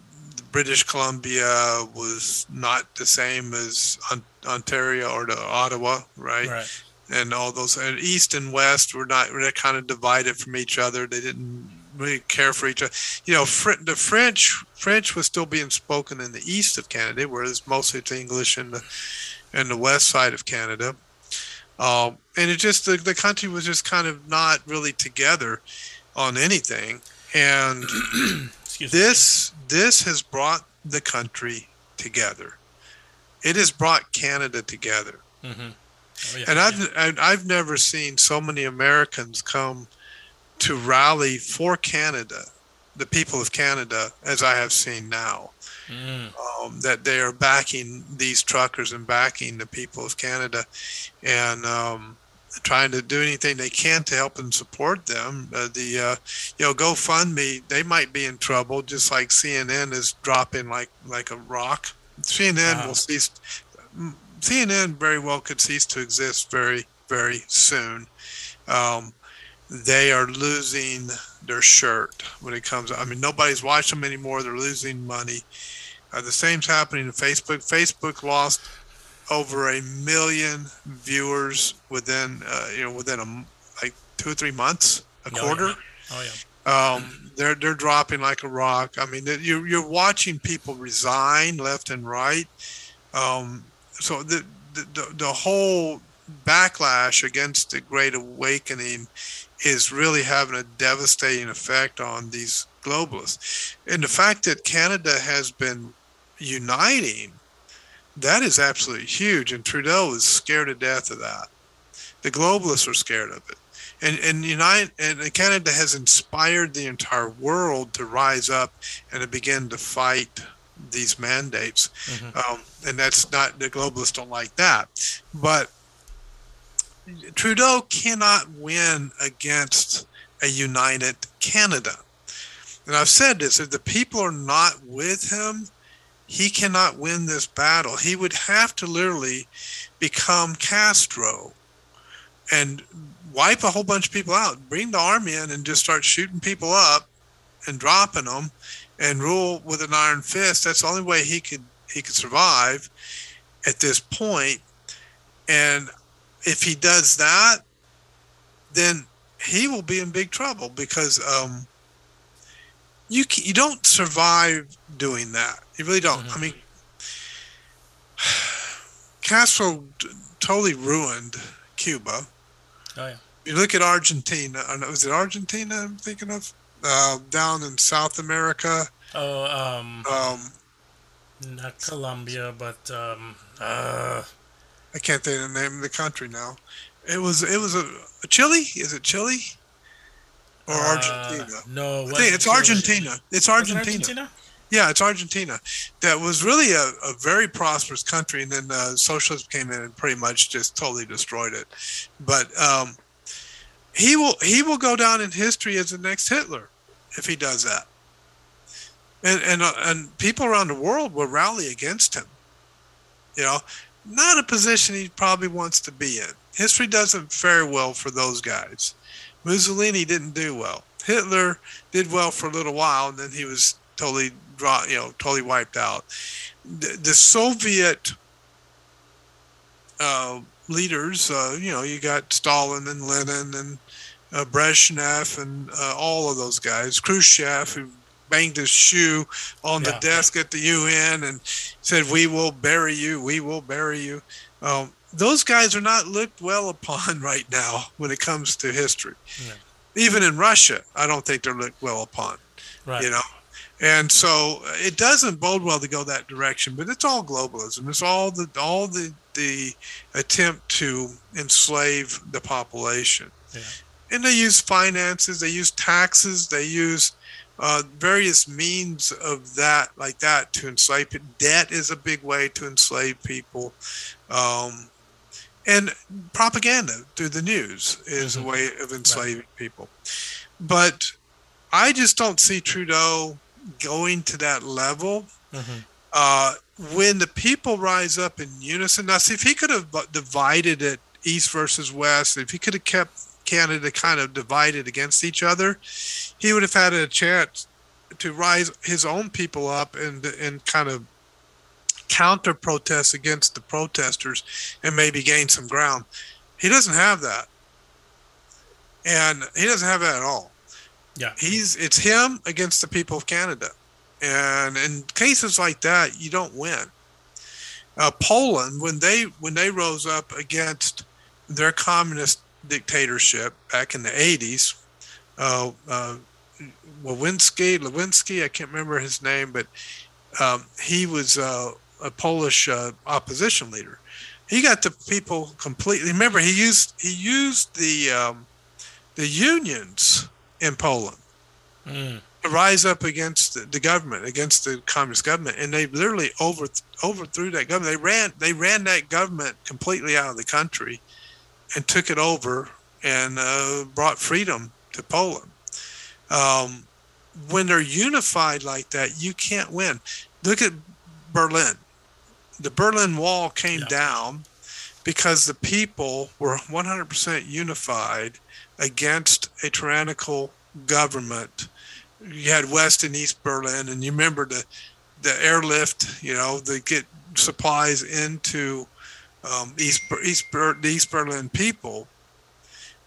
British Columbia was not the same as Ontario or the Ottawa, right? Right. And all those and East and West were not were kind of divided from each other. They didn't really care for each other. You know, fr- the French French was still being spoken in the east of Canada, whereas mostly it's English in the and the west side of Canada. Um, and it just the, the country was just kind of not really together on anything. And Excuse me. this this has brought the country together. It has brought Canada together. Oh, yeah. And I've I've- I've never seen so many Americans come to rally for Canada, the people of Canada, as I have seen now. Mm. Um, that they are backing these truckers and backing the people of Canada, and um, trying to do anything they can to help and support them. Uh, the uh, you know GoFundMe, they might be in trouble, just like CNN is dropping like like a rock. CNN Wow. will cease. CNN very well could cease to exist very very soon. Um, they are losing their shirt when it comes. I mean, nobody's watching them anymore. They're losing money. Uh, the same's happening to Facebook. Facebook lost over a million viewers within, uh, you know, within a like two or three months, a yeah. quarter. Oh yeah. Um, they're they're dropping like a rock. I mean, you're you're watching people resign left and right. Um, so the the the whole backlash against the Great Awakening is really having a devastating effect on these globalists, and the fact that Canada has been uniting, that is absolutely huge. And Trudeau is scared to death of that. The globalists are scared of it and and United and Canada has inspired the entire world to rise up and to begin to fight these mandates. Um, and that's not the globalists don't like that, but Trudeau cannot win against a united Canada. And I've said this: if the people are not with him, he cannot win this battle. He would have to literally become Castro and wipe a whole bunch of people out, bring the army in and just start shooting people up and dropping them and rule with an iron fist. That's the only way he could he could survive at this point. And if he does that, then he will be in big trouble because um, you you don't survive doing that. You really don't. I mean, Castro t- totally ruined Cuba. Oh yeah. You look at Argentina. Was it Argentina I'm thinking of? Uh, down in South America. Oh um, Um, not Colombia, but um, uh, I can't think of the name of the country now. It was it was a, a Chile. Is it Chile or uh, Argentina? No, I wasn't think it's. Argentina. It's Argentina. Argentina? Yeah, it's Argentina. That was really a, a very prosperous country, and then uh, socialism came in and pretty much just totally destroyed it. But um, he will he will go down in history as the next Hitler if he does that. And and uh, and people around the world will rally against him. You know, not a position he probably wants to be in. History doesn't fare well for those guys. Mussolini didn't do well. Hitler did well for a little while, and then he was totally draw, you know, totally wiped out. The, the Soviet uh, leaders, uh, you know, you got Stalin and Lenin and uh, Brezhnev and uh, all of those guys. Khrushchev, who banged his shoe on Yeah. the desk at the UN and said, "We will bury you. We will bury you." Um, those guys are not looked well upon right now when it comes to history. Yeah. Even in Russia, I don't think they're looked well upon Right. you know and so uh, it doesn't bode well to go that direction but it's all globalism it's all the all the the attempt to enslave the population Yeah. and they use finances they use taxes they use uh, various means of that like that to enslave people debt is a big way to enslave people um, and propaganda through the news is Mhm. a way of enslaving people but I just don't see Trudeau going to that level. Mhm. Uh, when the people rise up in unison, now see if he could have divided it east versus west, if he could have kept Canada kind of divided against each other, he would have had a chance to rise his own people up and and kind of counter protest against the protesters and maybe gain some ground. He doesn't have that. And he doesn't have that at all Yeah. he's it's him against the people of Canada, and in cases like that, you don't win. uh, Poland when they when they rose up against their communist dictatorship back in the 80s. Uh, uh, Lewinsky, Lewinsky, I can't remember his name, but um, he was uh, a Polish uh, opposition leader. He got the people completely. Remember, he used he used the um, the unions in Poland Mm. to rise up against the, the government, against the communist government, and they literally over overthrew that government. They ran they ran that government completely out of the country, and took it over and uh, brought freedom to Poland. Um, when they're unified like that, you can't win. Look at Berlin. The Berlin Wall came Yeah. down because the people were 100% unified against a tyrannical government. You had West and East Berlin, and you remember the the airlift. You know, they get supplies into um, East East Ber- the East Berlin people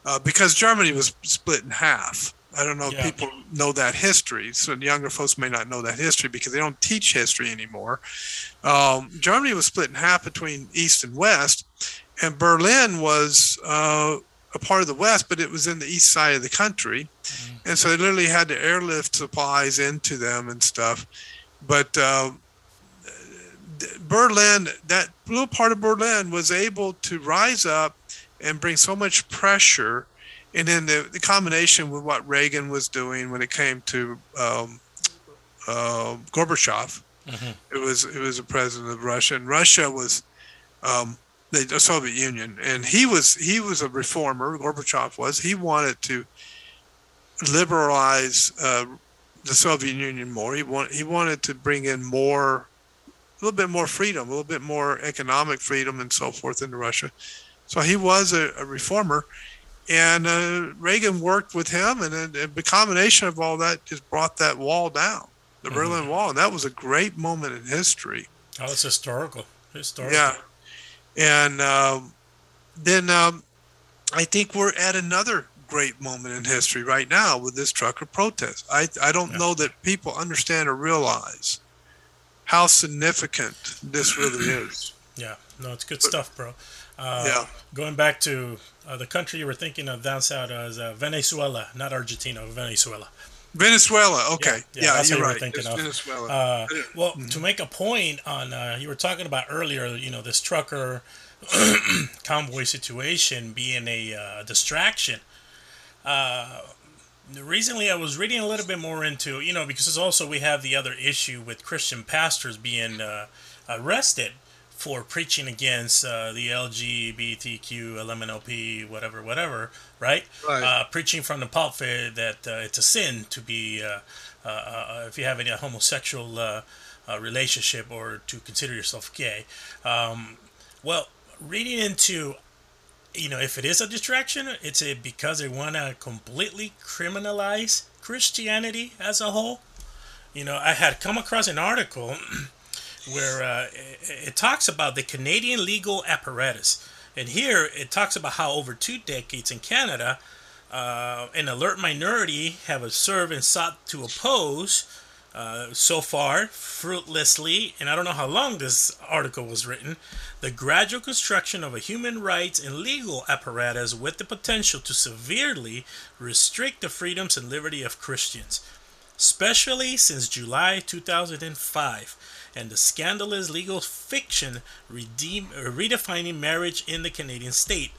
uh, because Germany was split in half. I don't know if Yeah. people know that history. So younger folks may not know that history because they don't teach history anymore. Um, Germany was split in half between East and West, and Berlin was uh, a part of the West, but it was in the east side of the country, and so they literally had to airlift supplies into them and stuff. But uh, Berlin, that little part of Berlin, was able to rise up and bring so much pressure, and then the, the combination with what Reagan was doing when it came to um, uh, Gorbachev, it was it was a president of Russia, and Russia was um, the, the Soviet Union, and he was he was a reformer. Gorbachev was. He wanted to liberalize uh, the Soviet Union more. He want, he wanted to bring in more, a little bit more freedom, a little bit more economic freedom, and so forth into Russia. So he was a, a reformer, and uh, Reagan worked with him, and, and the combination of all that just brought that wall down, the Berlin Wall, and that was a great moment in history. Oh, it's historical. Historical. Yeah. And um, then um, I think we're at another great moment in history right now with this trucker protest. I, I don't Yeah. know that people understand or realize how significant this really is. Yeah. No, it's good stuff, bro. Uh, Yeah. Going back to uh, the country you were thinking of down south as uh, Venezuela, not Argentina, Venezuela. Venezuela. Okay. Yeah, Yeah, that's you're what right. thinking It's of. Venezuela. Uh, well, Mm-hmm. to make a point on, uh, you were talking about earlier, you know, this trucker convoy situation being a uh, distraction. Recently, I was reading a little bit more into, you know, because also we have the other issue with Christian pastors being uh, arrested for preaching against uh, the LGBTQ, LMNOP, whatever, whatever, right? Right. Uh, preaching from the pulpit that uh, it's a sin to be, uh, uh, uh, if you have any homosexual uh, uh, relationship or to consider yourself gay. Um, well, reading into, you know, if it is a distraction, it's a, because they want to completely criminalize Christianity as a whole. You know, I had come across an article where uh, it, it talks about the Canadian legal apparatus. And here it talks about how over two decades in Canada, uh, an alert minority have observed and sought to oppose, uh, so far, fruitlessly, and I don't know how long this article was written, the gradual construction of a human rights and legal apparatus with the potential to severely restrict the freedoms and liberty of Christians especially since July 2005 and the scandalous legal fiction redeem, redefining marriage in the Canadian state.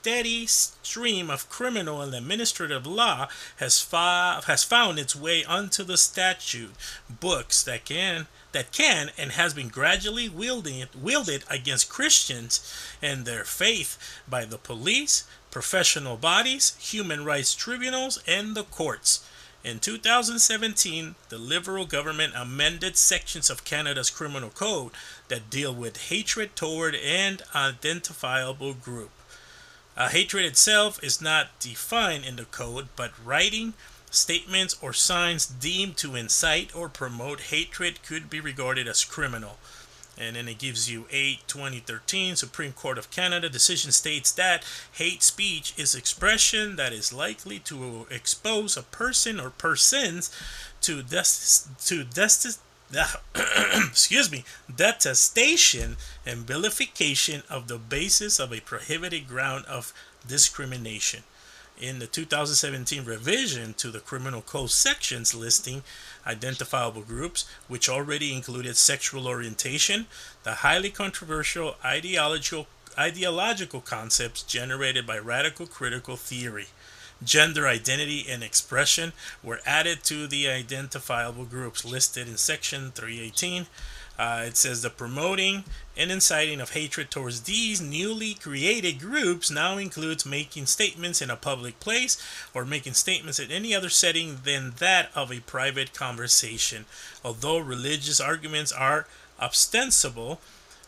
Steady stream of criminal and administrative law has, fa- has found its way onto the statute books that can that can and has been gradually wielding, wielded against Christians and their faith by the police, professional bodies, human rights tribunals, and the courts. In 2017, the Liberal government amended sections of Canada's criminal code that deal with hatred toward an identifiable group. Uh, hatred itself is not defined in the code, but writing, statements, or signs deemed to incite or promote hatred could be regarded as criminal. And then it gives you 8 2013 Supreme Court of Canada decision states that hate speech is expression that is likely to expose a person or persons to des- to excuse me, detestation and vilification of the basis of a prohibited ground of discrimination. In the 2017 revision to the criminal code sections listing identifiable groups, which already included sexual orientation, the highly controversial ideological ideological concepts generated by radical critical theory gender identity and expression were added to the identifiable groups listed in section 318 uh, it says the promoting and inciting of hatred towards these newly created groups now includes making statements in a public place or making statements in any other setting than that of a private conversation. Although religious arguments are ostensible,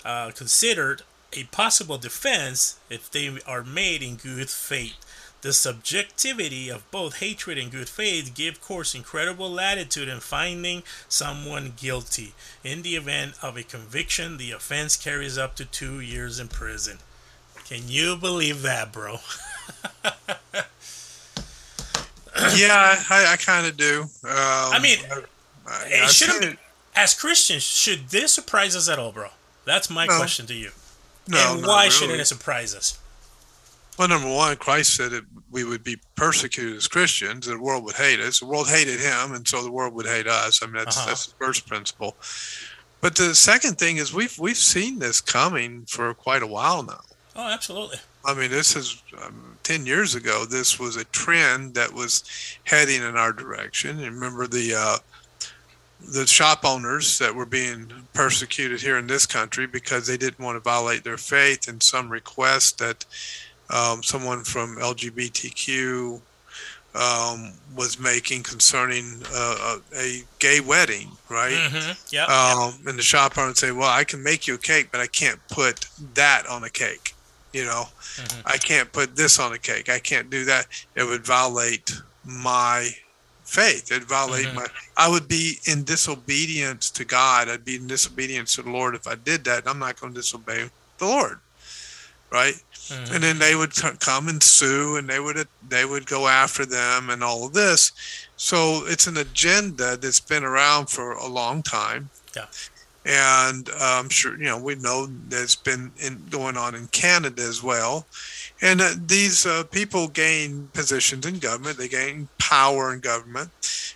uh, considered a possible defense if they are made in good faith. The subjectivity of both hatred and good faith give courts incredible latitude in finding someone guilty. In the event of a conviction, the offense carries up to two years in prison. Can you believe that, bro? yeah, I, I kind of do. Um, I mean, I, I've shouldn't. As Christians, should this surprise us at all, bro? That's my No. question to you. No, and why really. shouldn't it surprise us? Well, number one, Christ said that we would be persecuted as Christians, the world would hate us. The world hated him, and so the world would hate us. I mean, that's Uh-huh. that's the first principle. But the second thing is we've we've seen this coming for quite a while now. Oh, absolutely. I mean, this is um, ten years ago. This was a trend that was heading in our direction. And remember the uh, the shop owners that were being persecuted here in this country because they didn't want to violate their faith, and some request that um, someone from LGBTQ um, was making concerning uh, a, a gay wedding, right? Mm-hmm. Yep. um, and the shop owner would say, "Well, I can make you a cake, but I can't put that on a cake. You know, Mhm. I can't put this on a cake. I can't do that. It would violate my faith. It'd violate Mhm. my. I would be in disobedience to God. I'd be in disobedience to the Lord if I did that. I'm not going to disobey the Lord, right? Mhm. and then they would come and sue and they would they would go after them and all of this. So it's an agenda that's been around for a long time. Yeah. and uh, i'm sure you know we know that's been in, going on in canada as well. And uh, these uh, people gain positions in government. They gain power in government.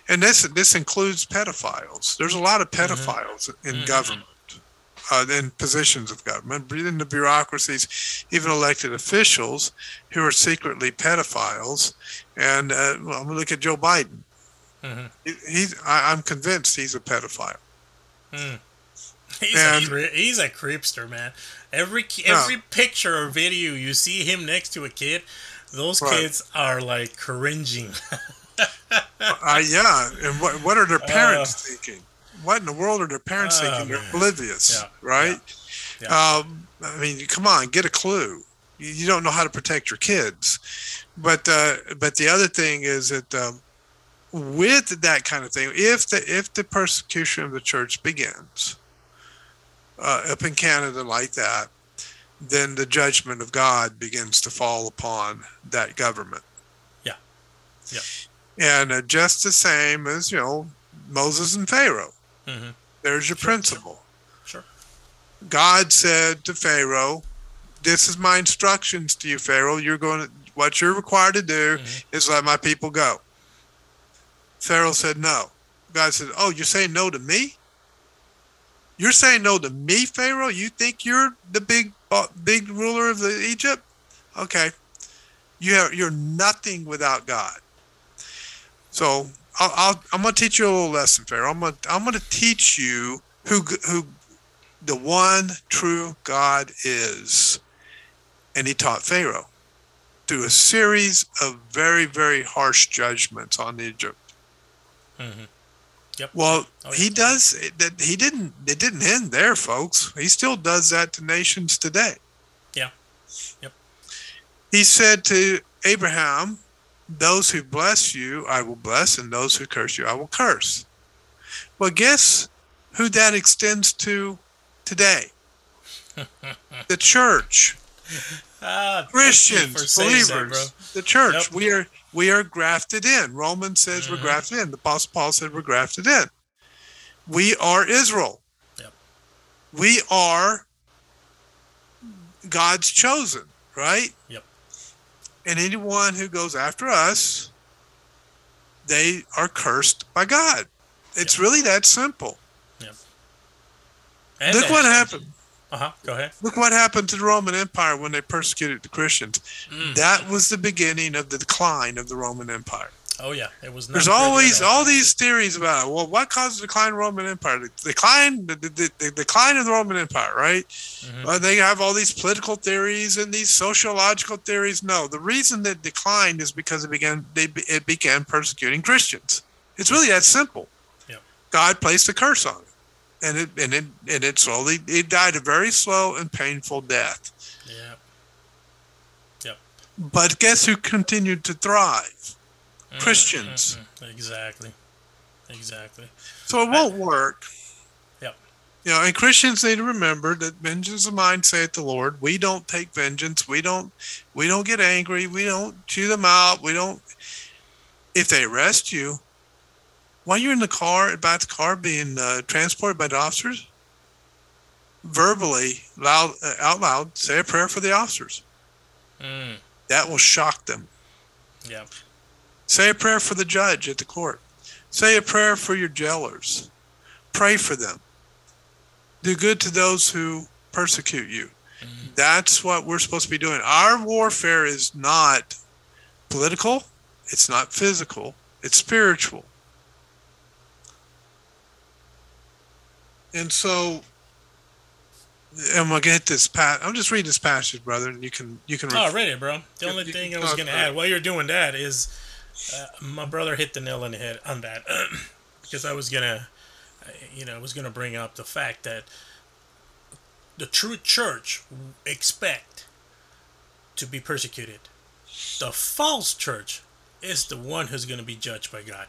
And this this includes pedophiles. There's a lot of pedophiles in Mhm. government uh, in positions of government, in the bureaucracies, even elected officials who are secretly pedophiles. And uh, well, look at Joe Biden. Mhm. He, he's, I, I'm convinced he's a pedophile. Mm. He's, And- a, he's a creepster, man. Every Yeah. every picture or video you see him next to a kid, those Right. kids are like cringing. Uh, yeah, and what what are their parents thinking? What in the world are their parents Oh, thinking? They're oblivious, Yeah, right? yeah. Um, I mean, come on, get a clue. You, you don't know how to protect your kids, but uh, but the other thing is that um, with that kind of thing, if the if the persecution of the church begins uh, up in Canada like that, then the judgment of God begins to fall upon that government. Yeah. Yeah. And uh, just the same as you know Moses and Pharaoh. Mhm. There's your principle. Sure. God said to Pharaoh, "This is my instructions to you, Pharaoh. You're going to what you're required to do Mhm. is let my people go." Pharaoh said, "No." God said, "Oh, you're saying no to me? You're saying no to me, Pharaoh? You think you're the big big ruler of the Egypt? Okay. You have you're nothing without God." So I'll, I'll I'm gonna teach you a little lesson, Pharaoh. I'm gonna I'm gonna teach you who who the one true God is, and he taught Pharaoh through a series of very very harsh judgments on Egypt. Mhm. Yep. Well, Oh, he yeah. does that. He didn't. It didn't end there, folks. He still does that to nations today. Yeah. Yep. He said to Abraham, "Those who bless you, I will bless, and those who curse you, I will curse." Well, guess who that extends to today? the church, Ah, Christians, that, believers, the church. Yep. We are we are grafted in. Romans says we're Mhm. grafted in. The Apostle Paul said we're grafted in. We are Israel. Yep. We are God's chosen, right? Yep. And anyone who goes after us, they are cursed by God. It's Yep. really that simple. And Look what happened. Uh huh. Go ahead. Look what happened to the Roman Empire when they persecuted the Christians. Mm. That was the beginning of the decline of the Roman Empire. Oh yeah, it was. There's always all. these theories about well, what caused the decline of the Roman Empire? The decline, the, the, the, decline of the Roman Empire, right? Mhm. Uh, they have all these political theories and these sociological theories. No, the reason that declined is because it began they it began persecuting Christians. It's really that simple. Yep. God placed a curse on it, and it and it and it slowly it died a very slow and painful death. Yeah. Yep. But guess who continued to thrive? Christians. Exactly. Exactly. So it won't work. Yep. You know, and Christians need to remember that vengeance of mine, saith the Lord. We don't take vengeance. We don't. We don't get angry. We don't chew them out. We don't. If they arrest you, while you're in the car, about the car being uh, transported by the officers, verbally, loud, uh, out loud, say a prayer for the officers. Mm. That will shock them. Yeah. Say a prayer for the judge at the court. Say a prayer for your jailers. Pray for them. Do good to those who persecute you. Mm-hmm. That's what we're supposed to be doing. Our warfare is not political, it's not physical, it's spiritual. And so I'm gonna get this pat. I'm just reading this passage, brother, and you can you can. Oh, read it, bro. The only you thing can I was talk going to about add while you're doing that is uh, my brother hit the nail on the head on that because I was going to, you know, I was to bring up the fact that the true church expect to be persecuted. The false church is the one who's going to be judged by God.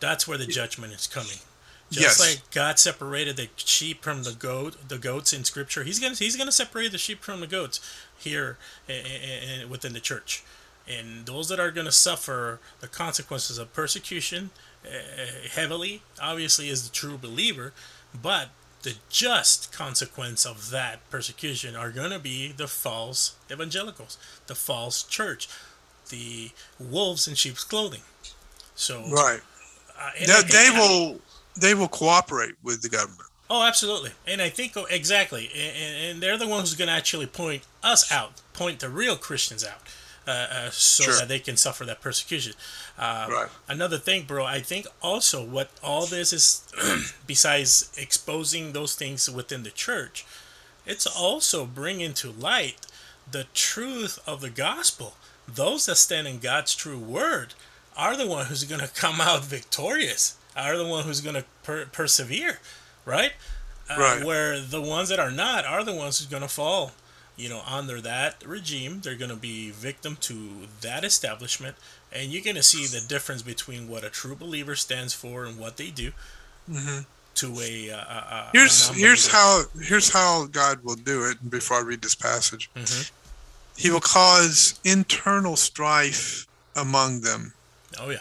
That's where the judgment is coming. Just Yes. like God separated the sheep from the goat, the goats in Scripture, He's gonna He's gonna separate the sheep from the goats here i- i- i- within the church, and those that are gonna suffer the consequences of persecution uh, heavily, obviously, is the true believer, but the just consequence of that persecution are gonna be the false evangelicals, the false church, the wolves in sheep's clothing. So right. uh, They, they will they will cooperate with the government. Oh, absolutely, and I think oh, exactly, and, and- and they're the ones who's going to actually point us out, point the real Christians out, uh, uh, so Sure. that they can suffer that persecution. Uh, Right. Another thing, bro, I think also what all this is, besides exposing those things within the church, it's also bringing to light the truth of the gospel. Those that stand in God's true word are the one who's going to come out victorious. Are the one who's going to per- persevere, right? Uh, Right. Where the ones that are not are the ones who's going to fall, you know, under that regime. They're going to be victim to that establishment, and you're going to see the difference between what a true believer stands for and what they do. To a, uh, uh, Here's a here's how here's how God will do it. Before I read this passage, Mhm. He will cause internal strife among them. Oh yeah.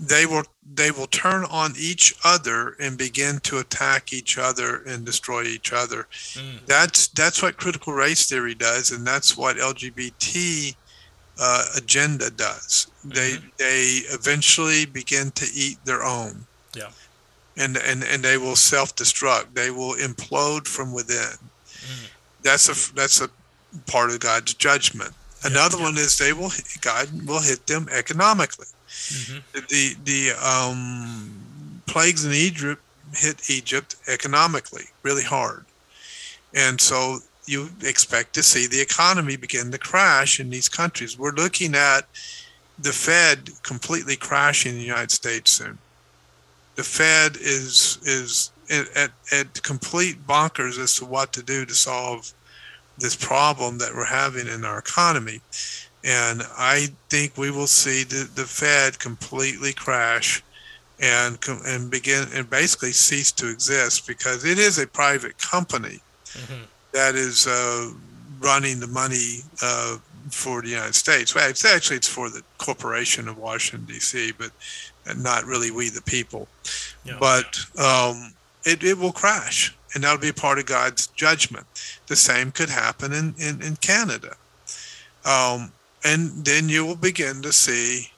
They will they will turn on each other and begin to attack each other and destroy each other. Mm. That's that's what critical race theory does, and that's what LGBT uh, agenda does. They Mm-hmm. they eventually begin to eat their own. Yeah. and and and they will self-destruct. They will implode from within. Mm. That's a that's a part of God's judgment. Another yeah. one is they will God will hit them economically. Mhm. The the um, plagues in Egypt hit Egypt economically really hard, and so you expect to see the economy begin to crash in these countries. We're looking at the Fed completely crashing in the United States soon. The Fed is is at, at complete bonkers as to what to do to solve this problem that we're having in our economy. And I think we will see the, the Fed completely crash and and begin and basically cease to exist because it is a private company Mhm. that is uh, running the money uh, for the United States. Well, it's actually it's for the corporation of Washington D.C., but not really we the people. Yeah. But um, it, it will crash and that'll be part of God's judgment. The same could happen in, in, in Canada. Um, and then you will begin to see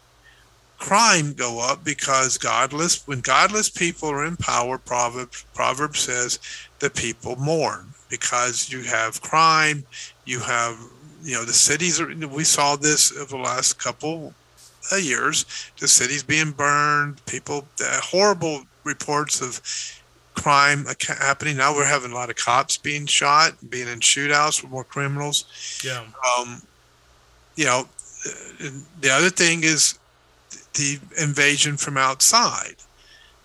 crime go up because godless when godless people are in power proverbs proverb says the people mourn because you have crime you have you know the cities are we saw this over the last couple of years the cities being burned people the horrible reports of crime happening. Now we're having a lot of cops being shot being in shootouts with more criminals. Yeah. Um you know the other thing is the invasion from outside.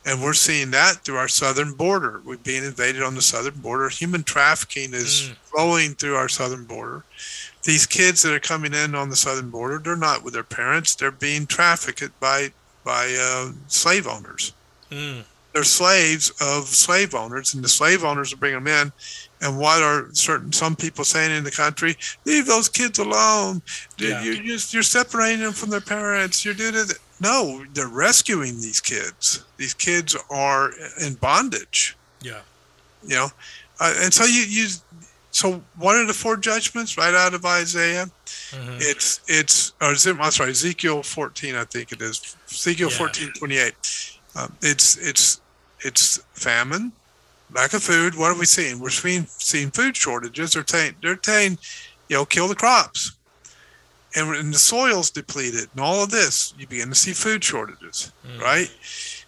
And we're seeing that through our southern border. We're being invaded on the southern border. Human trafficking is mm. flowing through our southern border. These kids that are coming in on the southern border, they're not with their parents. They're being trafficked by by uh, slave owners. Mm. They're slaves of slave owners, and the slave owners are bringing them in. And what are certain some people saying in the country? Leave those kids alone. Yeah. You, you're, you're separating them from their parents. You're doing it. No, they're rescuing these kids. These kids are in bondage. Yeah. You know, uh, and so you you so one of the four judgments right out of Isaiah, mm-hmm. it's it's or is it, I'm sorry Ezekiel 14 I think it is Ezekiel yeah. 14 28. Um, it's it's it's famine, lack of food. What are we seeing? We're seeing seeing food shortages. They're saying they're saying, you know, kill the crops and when the soil's depleted and all of this, you begin to see food shortages, mm. right?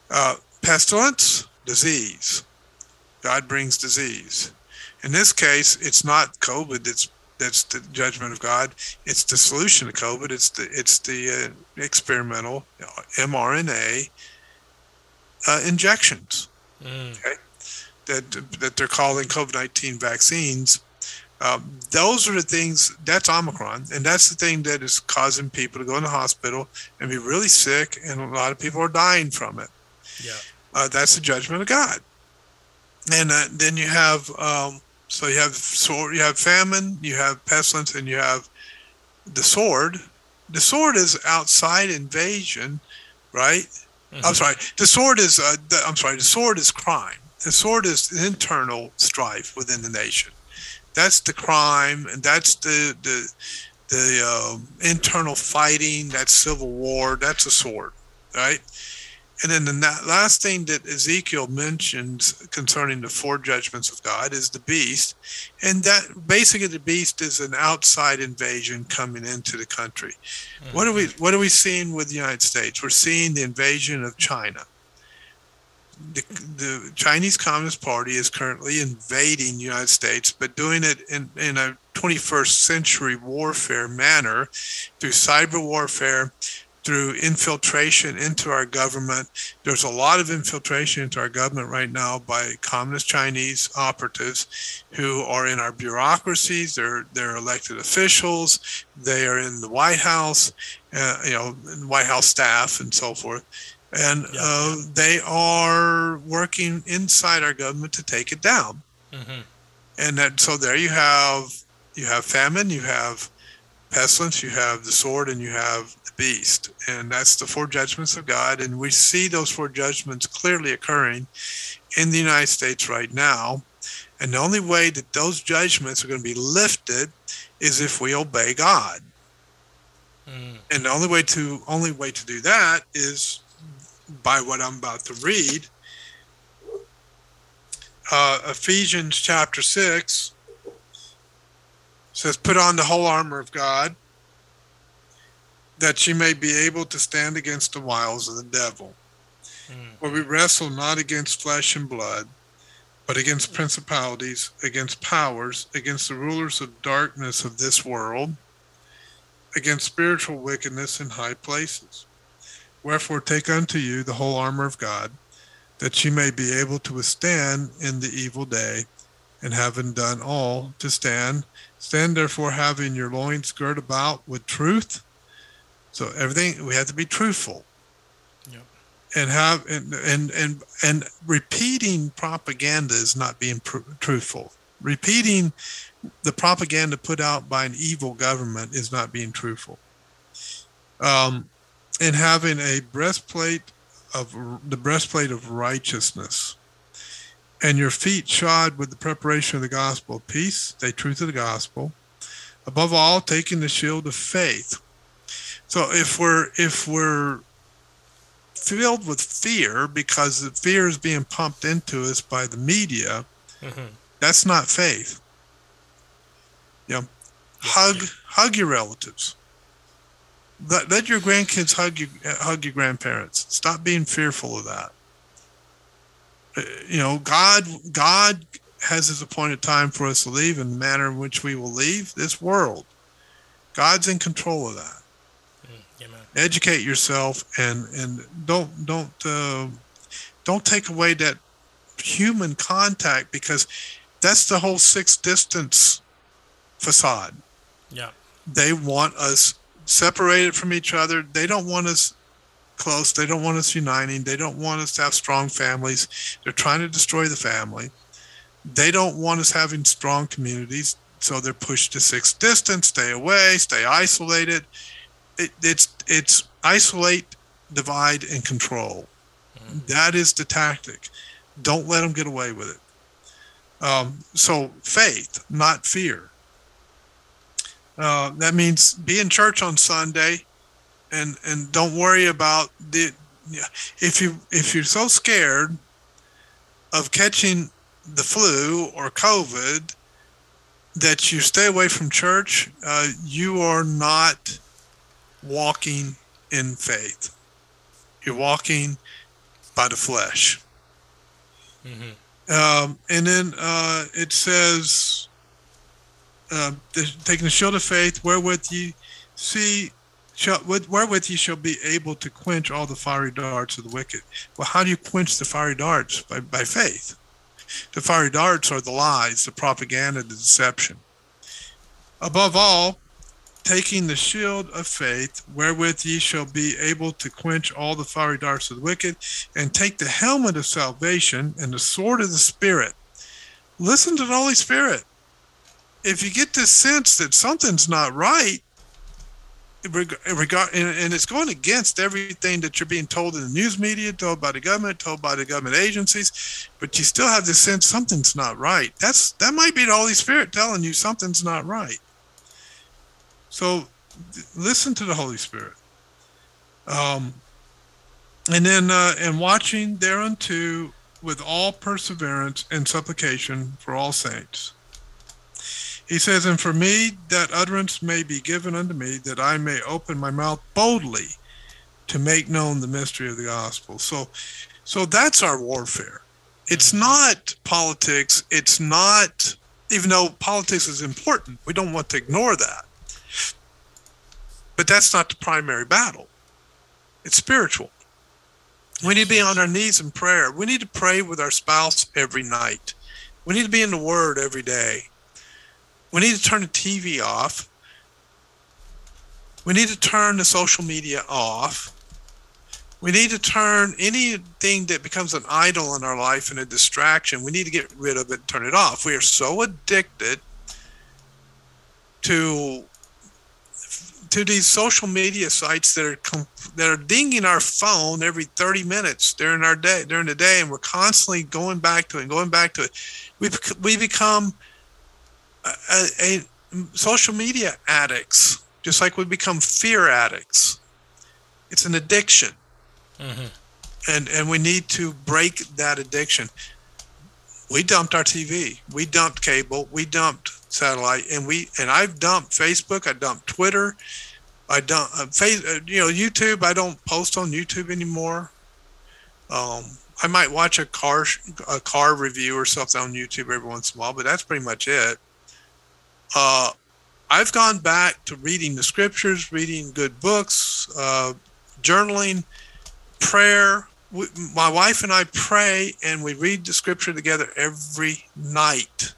Uh, pestilence, disease. God brings disease. In this case, it's not COVID that's that's the judgment of God. It's the solution to COVID. It's the it's the uh, experimental mRNA uh, injections. Mm. Okay, that that they're calling COVID nineteen vaccines um, those are the things that's Omicron, and that's the thing that is causing people to go in the hospital and be really sick, and a lot of people are dying from it. Yeah, uh, that's the judgment of God. And uh, then you have, um, so you have sword, you have famine, you have pestilence, and you have the sword. The sword is outside invasion, right? Mm-hmm. I'm sorry. The sword is, uh, the, I'm sorry. The sword is crime. The sword is internal strife within the nation that's the crime, and that's the the the uh, internal fighting. That's civil war. That's a sword, right? And then the last thing that Ezekiel mentions concerning the four judgments of God is the beast, and that basically the beast is an outside invasion coming into the country. Mm-hmm. What are we What are we seeing with the United States? We're seeing the invasion of China the, the Chinese Communist Party is currently invading the United States, but doing it in, in a 21st century warfare manner through cyber warfare, through infiltration into our government. There's a lot of infiltration into our government right now by communist Chinese operatives who are in our bureaucracies. They're they're elected officials. They are in the White House, uh, you know, White House staff and so forth and yeah. uh, they are working inside our government to take it down. Mm-hmm. And that so there you have you have famine, you have pestilence, you have the sword, and you have beast, and that's the four judgments of God. And we see those four judgments clearly occurring in the United States right now. And the only way that those judgments are going to be lifted is if we obey God. Mm. And the only way to only way to do that is by what I'm about to read. Uh, Ephesians chapter 6 says, Put on the whole armor of God, that you may be able to stand against the wiles of the devil. Mm. For we wrestle not against flesh and blood, but against principalities, against powers, against the rulers of darkness of this world, against spiritual wickedness in high places. Wherefore, take unto you the whole armor of God, that ye may be able to withstand in the evil day, and having done all to stand, stand therefore having your loins girt about with truth. So everything we have to be truthful. Yep. And have and and and, and repeating propaganda is not being pr- truthful. Repeating the propaganda put out by an evil government is not being truthful. Um, and having a breastplate of the breastplate of righteousness. and your feet shod with the preparation of the gospel of peace, stay true to the gospel. Above all, taking the shield of faith. So if we're if we're filled with fear because the fear is being pumped into us by the media, Mhm. that's not faith. You know, hug hug your relatives. Let, let your grandkids hug you hug your grandparents. Stop being fearful of that. Uh, You know, God God has his appointed time for us to leave and the manner in which we will leave this world. God's in control of that Yeah. Educate yourself and and don't don't uh, don't take away that human contact because that's the whole six distance facade. Yeah. they want us separated from each other. They don't want us close. They don't want us uniting. They don't want us to have strong families. They're trying to destroy the family. They don't want us having strong communities so they're pushed to six distance. Stay away. Stay isolated it, it's it's isolate divide and control. That is the tactic. Don't let them get away with it. Um, so faith not fear. Uh, that means be in church on sunday and and don't worry about the if you if you're so scared of catching the flu or covid that you stay away from church uh, you are not walking in faith. You're walking by the flesh. Um, and then uh, it says, uh, taking the shield of faith, wherewith ye see, shall, with, wherewith ye shall be able to quench all the fiery darts of the wicked. Well, how do you quench the fiery darts? By, by faith. The fiery darts are the lies, the propaganda, the deception. Above all, taking the shield of faith, wherewith ye shall be able to quench all the fiery darts of the wicked, and take the helmet of salvation and the sword of the Spirit. Listen to the Holy Spirit. If you get this sense that something's not right, and it's going against everything that you're being told in the news media, told by the government, told by the government agencies, but you still have this sense something's not right. That's that might be the Holy Spirit telling you something's not right. So listen to the Holy Spirit. Um, and then, uh, and watching thereunto with all perseverance and supplication for all saints. He says, And for me, that utterance may be given unto me, that I may open my mouth boldly to make known the mystery of the gospel. So, so that's our warfare. It's not politics. It's not, even though politics is important, we don't want to ignore that. But that's not the primary battle. It's spiritual. We need to be on our knees in prayer. We need to pray with our spouse every night. We need to be in the Word every day. We need to turn the TV off. We need to turn the social media off. We need to turn anything that becomes an idol in our life and a distraction. We need to get rid of it, turn it off. We are so addicted to to these social media sites that are com- that are dinging our phone every 30 minutes during our day during the day and we're constantly going back to it and going back to it. We bec- we become uh, a, a, a social media addicts just like we become fear addicts. It's an addiction. Mm-hmm. And and we need to break that addiction. We dumped our tv we dumped cable. We dumped satellite and we and i've dumped facebook i dumped twitter i dump uh, face, uh, you know youtube i don't post on youtube anymore. Um i might watch a car a car review or something on youtube every once in a while but that's pretty much it. Uh i've gone back to reading the scriptures reading good books uh journaling prayer. We, my wife and i pray and we read the scripture together every night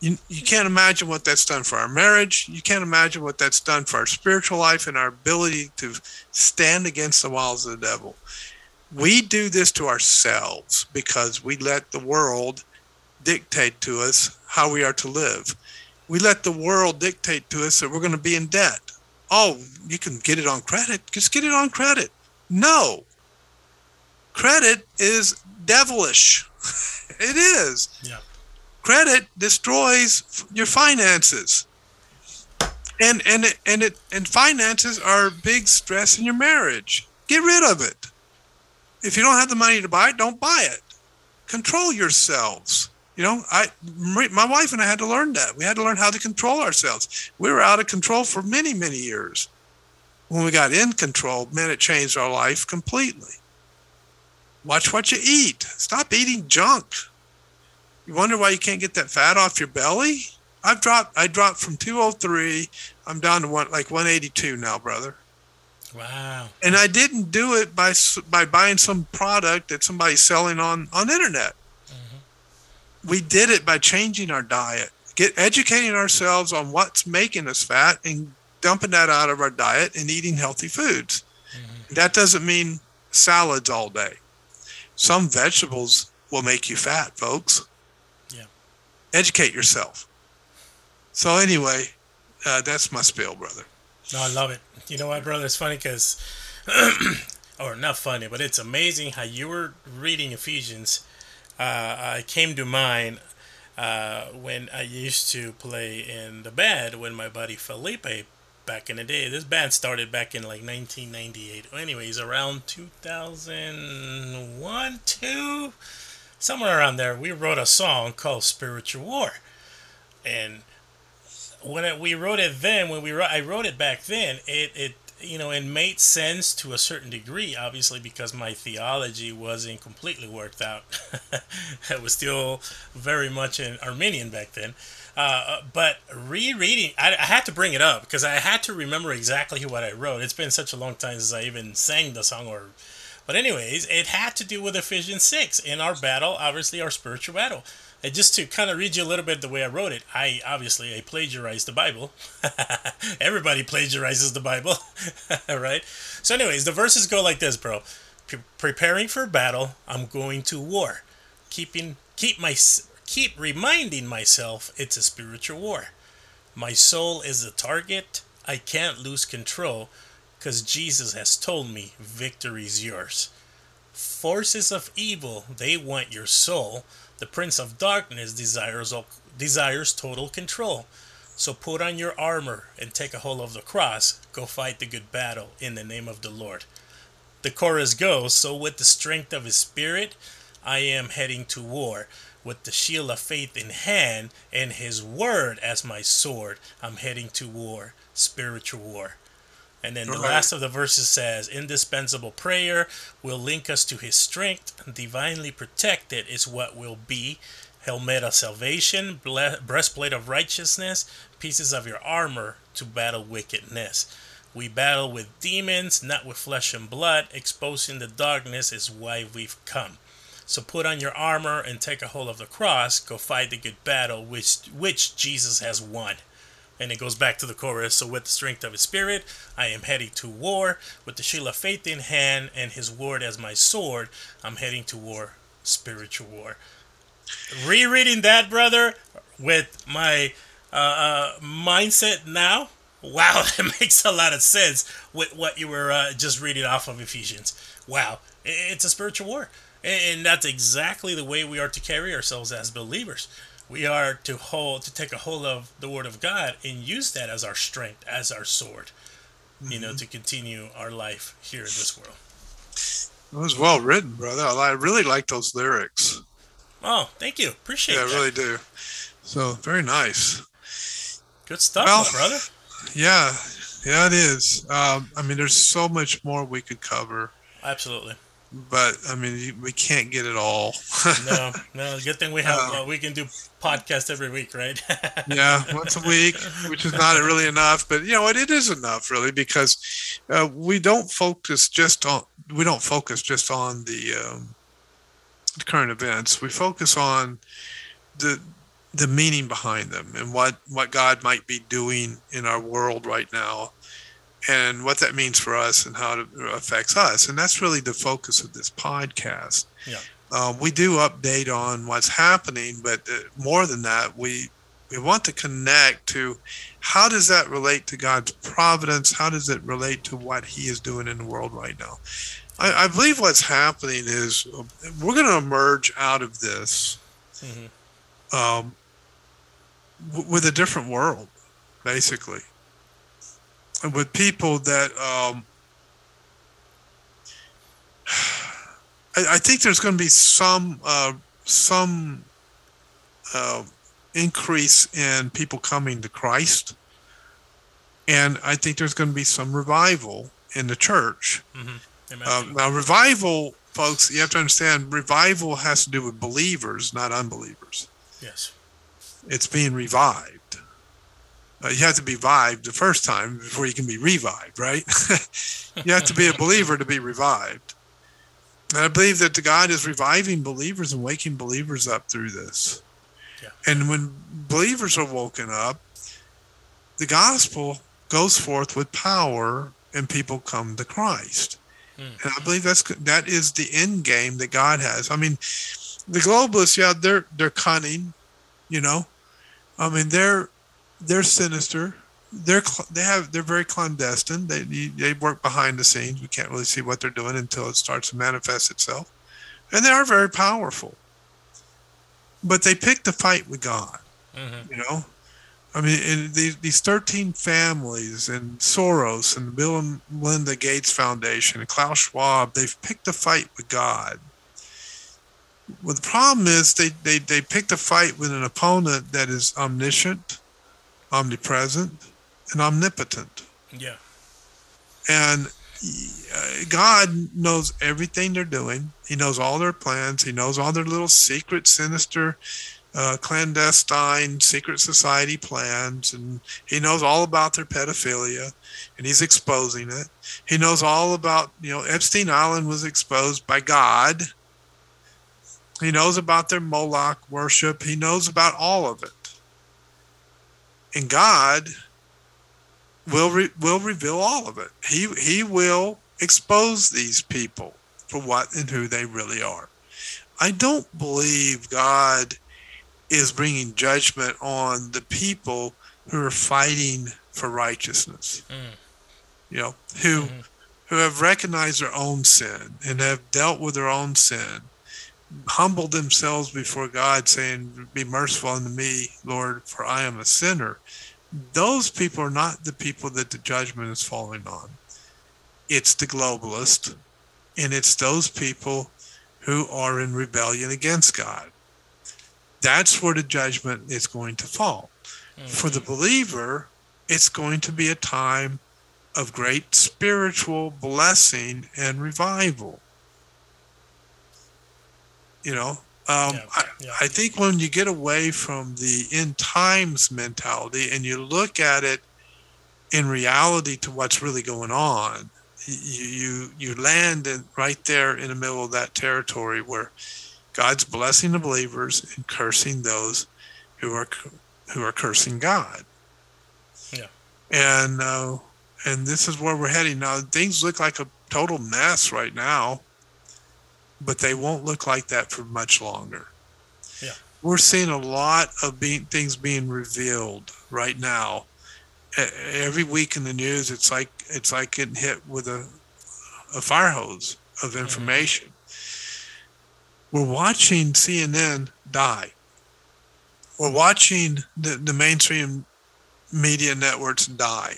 you, you can't imagine what that's done for our marriage. You can't imagine what that's done for our spiritual life and our ability to stand against the wiles of the devil. We do this to ourselves because we let the world dictate to us how we are to live. We let the world dictate to us that we're going to be in debt. Oh, you can get it on credit. Just get it on credit. No. Credit is devilish. It is. Yeah. Credit destroys your finances. And and and it and finances are a big stress in your marriage. Get rid of it. If you don't have the money to buy it, don't buy it. Control yourselves. You know, I my wife and I had to learn that. We had to learn how to control ourselves. We were out of control for many many years. When we got in control, man, it changed our life completely. Watch what you eat. Stop eating junk. You wonder why you can't get that fat off your belly? I've dropped. I dropped from 203. I'm down to one like 182 now, brother. Wow. And I didn't do it by by buying some product that somebody's selling on on internet. Mm-hmm. We did it by changing our diet, get educating ourselves on what's making us fat, and dumping that out of our diet and eating healthy foods. Mm-hmm. That doesn't mean salads all day. Some vegetables will make you fat, folks. Educate yourself. So anyway, uh, that's my spiel, brother. No, I love it. You know what, brother? It's funny because, or not funny, but it's amazing how you were reading Ephesians. Uh, I came to mind uh, when I used to play in the band with my buddy Felipe back in the day. This band started back in like 1998. Anyways, around 2001, 2, somewhere around there, we wrote a song called Spiritual War. And when it, we wrote it then, when we wrote, I wrote it back then, it, it you know it made sense to a certain degree, obviously because my theology wasn't completely worked out. I was still very much an Arminian back then. Uh, but rereading, I, I had to bring it up because I had to remember exactly what I wrote. It's been such a long time since I even sang the song or but anyways, it had to do with Ephesians 6 in our battle, obviously our spiritual battle. And just to kind of read you a little bit the way I wrote it, I obviously I plagiarized the Bible. Everybody plagiarizes the Bible, right? So anyways, the verses go like this, bro. Pre- preparing for battle, I'm going to war. Keeping keep my keep reminding myself it's a spiritual war. My soul is the target. I can't lose control because Jesus has told me victory's yours. Forces of evil, they want your soul. The prince of darkness desires desires total control. So put on your armor and take a hold of the cross. Go fight the good battle in the name of the Lord. The chorus goes, so with the strength of his spirit, I am heading to war. With the shield of faith in hand and his word as my sword, I'm heading to war, spiritual war. And then the Right. last of the verses says, indispensable prayer will link us to his strength. Divinely protected is what will be. Helmet of salvation, breastplate of righteousness, pieces of your armor to battle wickedness. We battle with demons, not with flesh and blood. Exposing the darkness is why we've come. So put on your armor and take a hold of the cross. Go fight the good battle, which which Jesus has won. And it goes back to the chorus. So with the strength of his spirit, I am heading to war. With the shield of faith in hand and his word as my sword, I'm heading to war, spiritual war. Rereading that, brother, with my uh, uh, mindset now, wow, that makes a lot of sense with what you were uh, just reading off of Ephesians. Wow, it's a spiritual war. And that's exactly the way we are to carry ourselves as believers. We are to hold, to take a hold of the Word of God and use that as our strength, as our sword, you know, to continue our life here in this world. It was well written, brother. I really like those lyrics. Oh, thank you. Appreciate Yeah, I really do. So very nice. Good stuff, Well- brother. Yeah, yeah, it is. Um, I mean, there's so much more we could cover, Absolutely. But I mean, we can't get it all. No, no. Good thing we have. Uh, Uh, we can do podcast every week, right? yeah, once a week, which is not really enough, but you know what? It is enough, really, because uh, we don't focus just on we don't focus just on the um, current events. We focus on the the meaning behind them and what what God might be doing in our world right now, and what that means for us and how it affects us. And that's really the focus of this podcast. Yeah. Uh, we do update on what's happening, but uh, more than that, we we want to connect to how does that relate to God's providence? How does it relate to what He is doing in the world right now? I, I believe what's happening is uh, we're going to emerge out of this um, w- with a different world, basically, with people that um, I, I think there's going to be some uh, some uh, increase in people coming to Christ, and I think there's going to be some revival in the church. Amen. Um, now, revival, folks, you have to understand, revival has to do with believers, not unbelievers. yes. It's being revived. Uh, you have to be revived the first time before you can be revived, right? you have to be a believer to be revived. And I believe that the God is reviving believers and waking believers up through this. Yeah. And when believers are woken up, the gospel goes forth with power and people come to Christ. And I believe that's that is the end game that God has. I mean, the globalists, yeah, they're they're cunning, you know. I mean, they're they're sinister. They're they have they're very clandestine. They they work behind the scenes. We can't really see what they're doing until it starts to manifest itself. And they are very powerful. But they pick the fight with God. Mm-hmm. You know, I mean, these these thirteen families and Soros and the Bill and Melinda Gates Foundation and Klaus Schwab, they've picked a fight with God. Well, the problem is they they they picked a fight with an opponent that is omniscient, omnipresent, and omnipotent. Yeah. And uh, God knows everything they're doing. He knows all their plans. He knows all their little secret, sinister, uh, clandestine, secret society plans. And He knows all about their pedophilia and He's exposing it. He knows all about, you know, Epstein Island was exposed by God. He knows about their Moloch worship. He knows about all of it. And God will re- will reveal all of it. He he will expose these people for what and who they really are. I don't believe God is bringing judgment on the people who are fighting for righteousness. Mm. You know, who mm-hmm. who have recognized their own sin and have dealt with their own sin, humbled themselves before God, saying, "Be merciful unto me, Lord, for I am a sinner." those people are not the people that the judgment is falling on. It's the globalist, and it's those people who are in rebellion against God. That's where the judgment is going to fall. For the mm-hmm. believer, it's going to be a time of great spiritual blessing and revival. You know, um, Yeah, I, yeah. I think when you get away from the end times mentality and you look at it in reality to what's really going on, you you, you land in, right there in the middle of that territory where God's blessing the believers and cursing those who are who are cursing God. Yeah. And uh, and this is where we're heading now. Things look like a total mess right now, but they won't look like that for much longer. Yeah. We're seeing a lot of being, things being revealed right now. Every week in the news, it's like it's like getting hit with a a fire hose of mm-hmm. information. We're watching CNN die. We're watching the, the mainstream media networks die.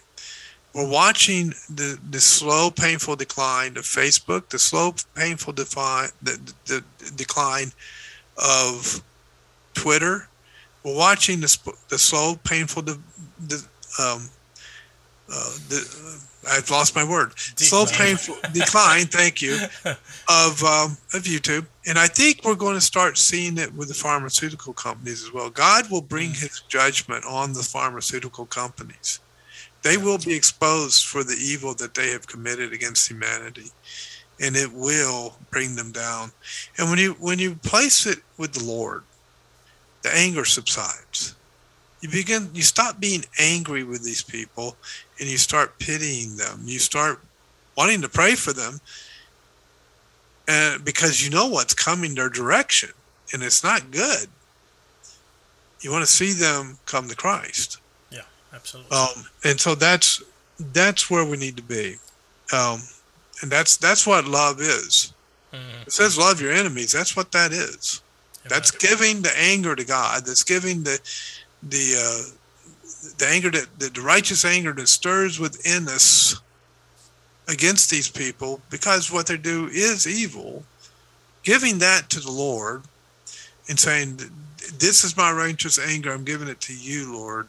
We're watching the, the slow, painful decline of Facebook, the slow, painful define, the, the, the decline of Twitter. We're watching the, the slow, painful, de, de, um, uh, the, I've lost my word. Slow, painful decline. Thank you of um, of YouTube, and I think we're going to start seeing it with the pharmaceutical companies as well. God will bring His judgment on the pharmaceutical companies. They will be exposed for the evil that they have committed against humanity, and it will bring them down. And when you when you place it with the Lord, the anger subsides. You begin you stop being angry with these people and you start pitying them. You start wanting to pray for them and because you know what's coming their direction and it's not good. You want to see them come to Christ. Absolutely. Um, and so that's that's where we need to be. Um, and that's that's what love is. Mhm. It says love your enemies. That's what that is. That's giving the anger to God. That's giving the the uh, the anger that the righteous anger that stirs within us against these people because what they do is evil. Giving that to the Lord and saying, "This is my righteous anger. I'm giving it to you, Lord.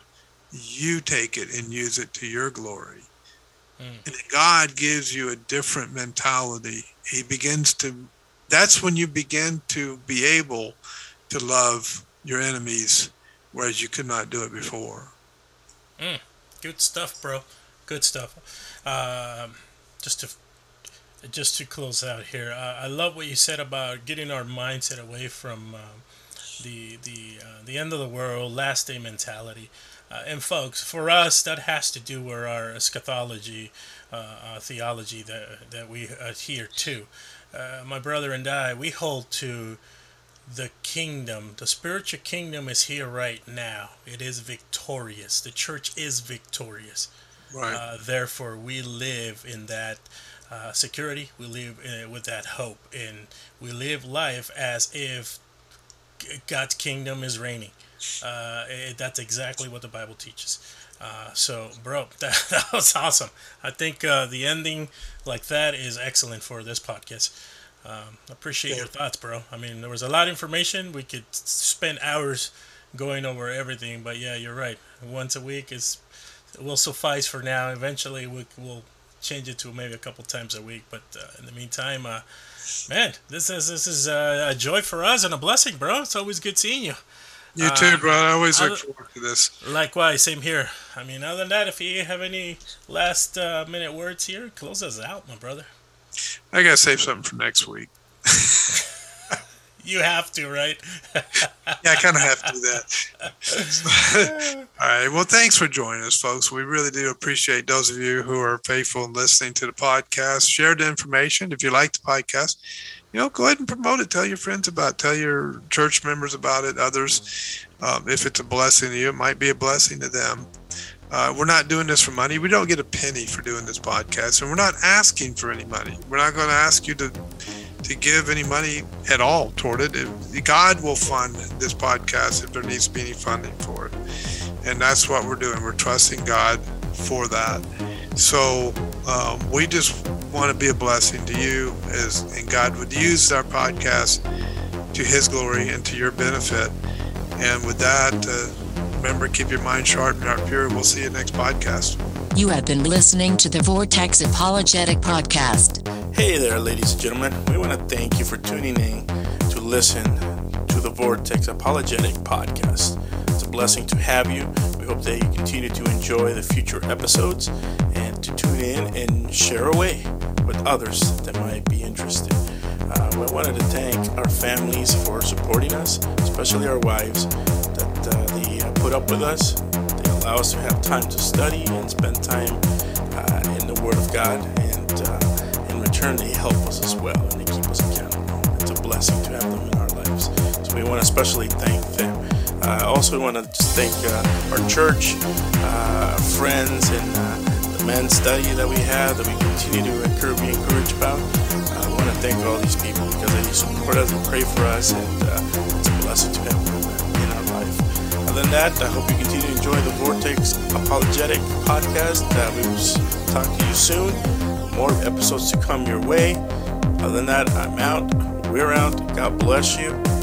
You take it and use it to your glory." Mm. And God gives you a different mentality. He begins to. That's when you begin to be able to love your enemies, whereas you could not do it before. Mm, good stuff, bro. Good stuff. Um, just to just to close out here, uh, I love what you said about getting our mindset away from um, the the uh, the end of the world, last day mentality. Uh, and folks, for us, that has to do with our eschatology, uh, theology that that we adhere to. Uh, my brother and I, we hold to the kingdom, the spiritual kingdom is here right now. It is victorious. The church is victorious. Right. Uh, therefore, we live in that uh, security. We live in, with that hope, and we live life as if God's kingdom is reigning. Uh, it, that's exactly what the Bible teaches. Uh, so, bro, that, that was awesome. I think uh, the ending like that is excellent for this podcast. Um, appreciate yeah. your thoughts, bro. I mean, there was a lot of information. We could spend hours going over everything, but yeah, you're right. Once a week is will suffice for now. Eventually, we, will change it to maybe a couple times a week. But uh, in the meantime, uh, man, this is this is uh, a joy for us and a blessing, bro. It's always good seeing you. You too, uh, bro. I always look forward to this. Likewise, same here. I mean, other than that, if you have any last uh, minute words here, close us out, my brother. I gotta save something for next week. you have to, right? yeah, I kind of have to do that. All right. Well, thanks for joining us, folks. We really do appreciate those of you who are faithful and listening to the podcast. Share the information if you like the podcast. You know, go ahead and promote it. Tell your friends about it. Tell your church members about it. Others, um, if it's a blessing to you, it might be a blessing to them. Uh, we're not doing this for money. We don't get a penny for doing this podcast, and we're not asking for any money. We're not going to ask you to to give any money at all toward it. God will fund this podcast if there needs to be any funding for it, and that's what we're doing. We're trusting God for that. So um, we just want to be a blessing to you, as and God would use our podcast to His glory and to your benefit. And with that. Uh, Remember, keep your mind sharp and heart pure. We'll see you next podcast. You have been listening to the Vortex Apologetic Podcast. Hey there, ladies and gentlemen. We want to thank you for tuning in to listen to the Vortex Apologetic Podcast. It's a blessing to have you. We hope that you continue to enjoy the future episodes and to tune in and share away with others that might be interested. Uh, we wanted to thank our families for supporting us, especially our wives that uh, they uh, put up with us. They allow us to have time to study and spend time uh, in the Word of God. And uh, in return, they help us as well and they keep us accountable. It's a blessing to have them in our lives. So we want to especially thank them. Uh, also, we want to just thank uh, our church, uh, friends, and the men's study that we have that we continue to encourage, be encouraged about. I want to thank all these people because they support us and pray for us, and it's a blessing to have them in our life. Other than that, I hope you continue to enjoy the Vortex Apologetic podcast. Uh, we will talk to you soon. More episodes to come your way. Other than that, I'm out. We're out. God bless you.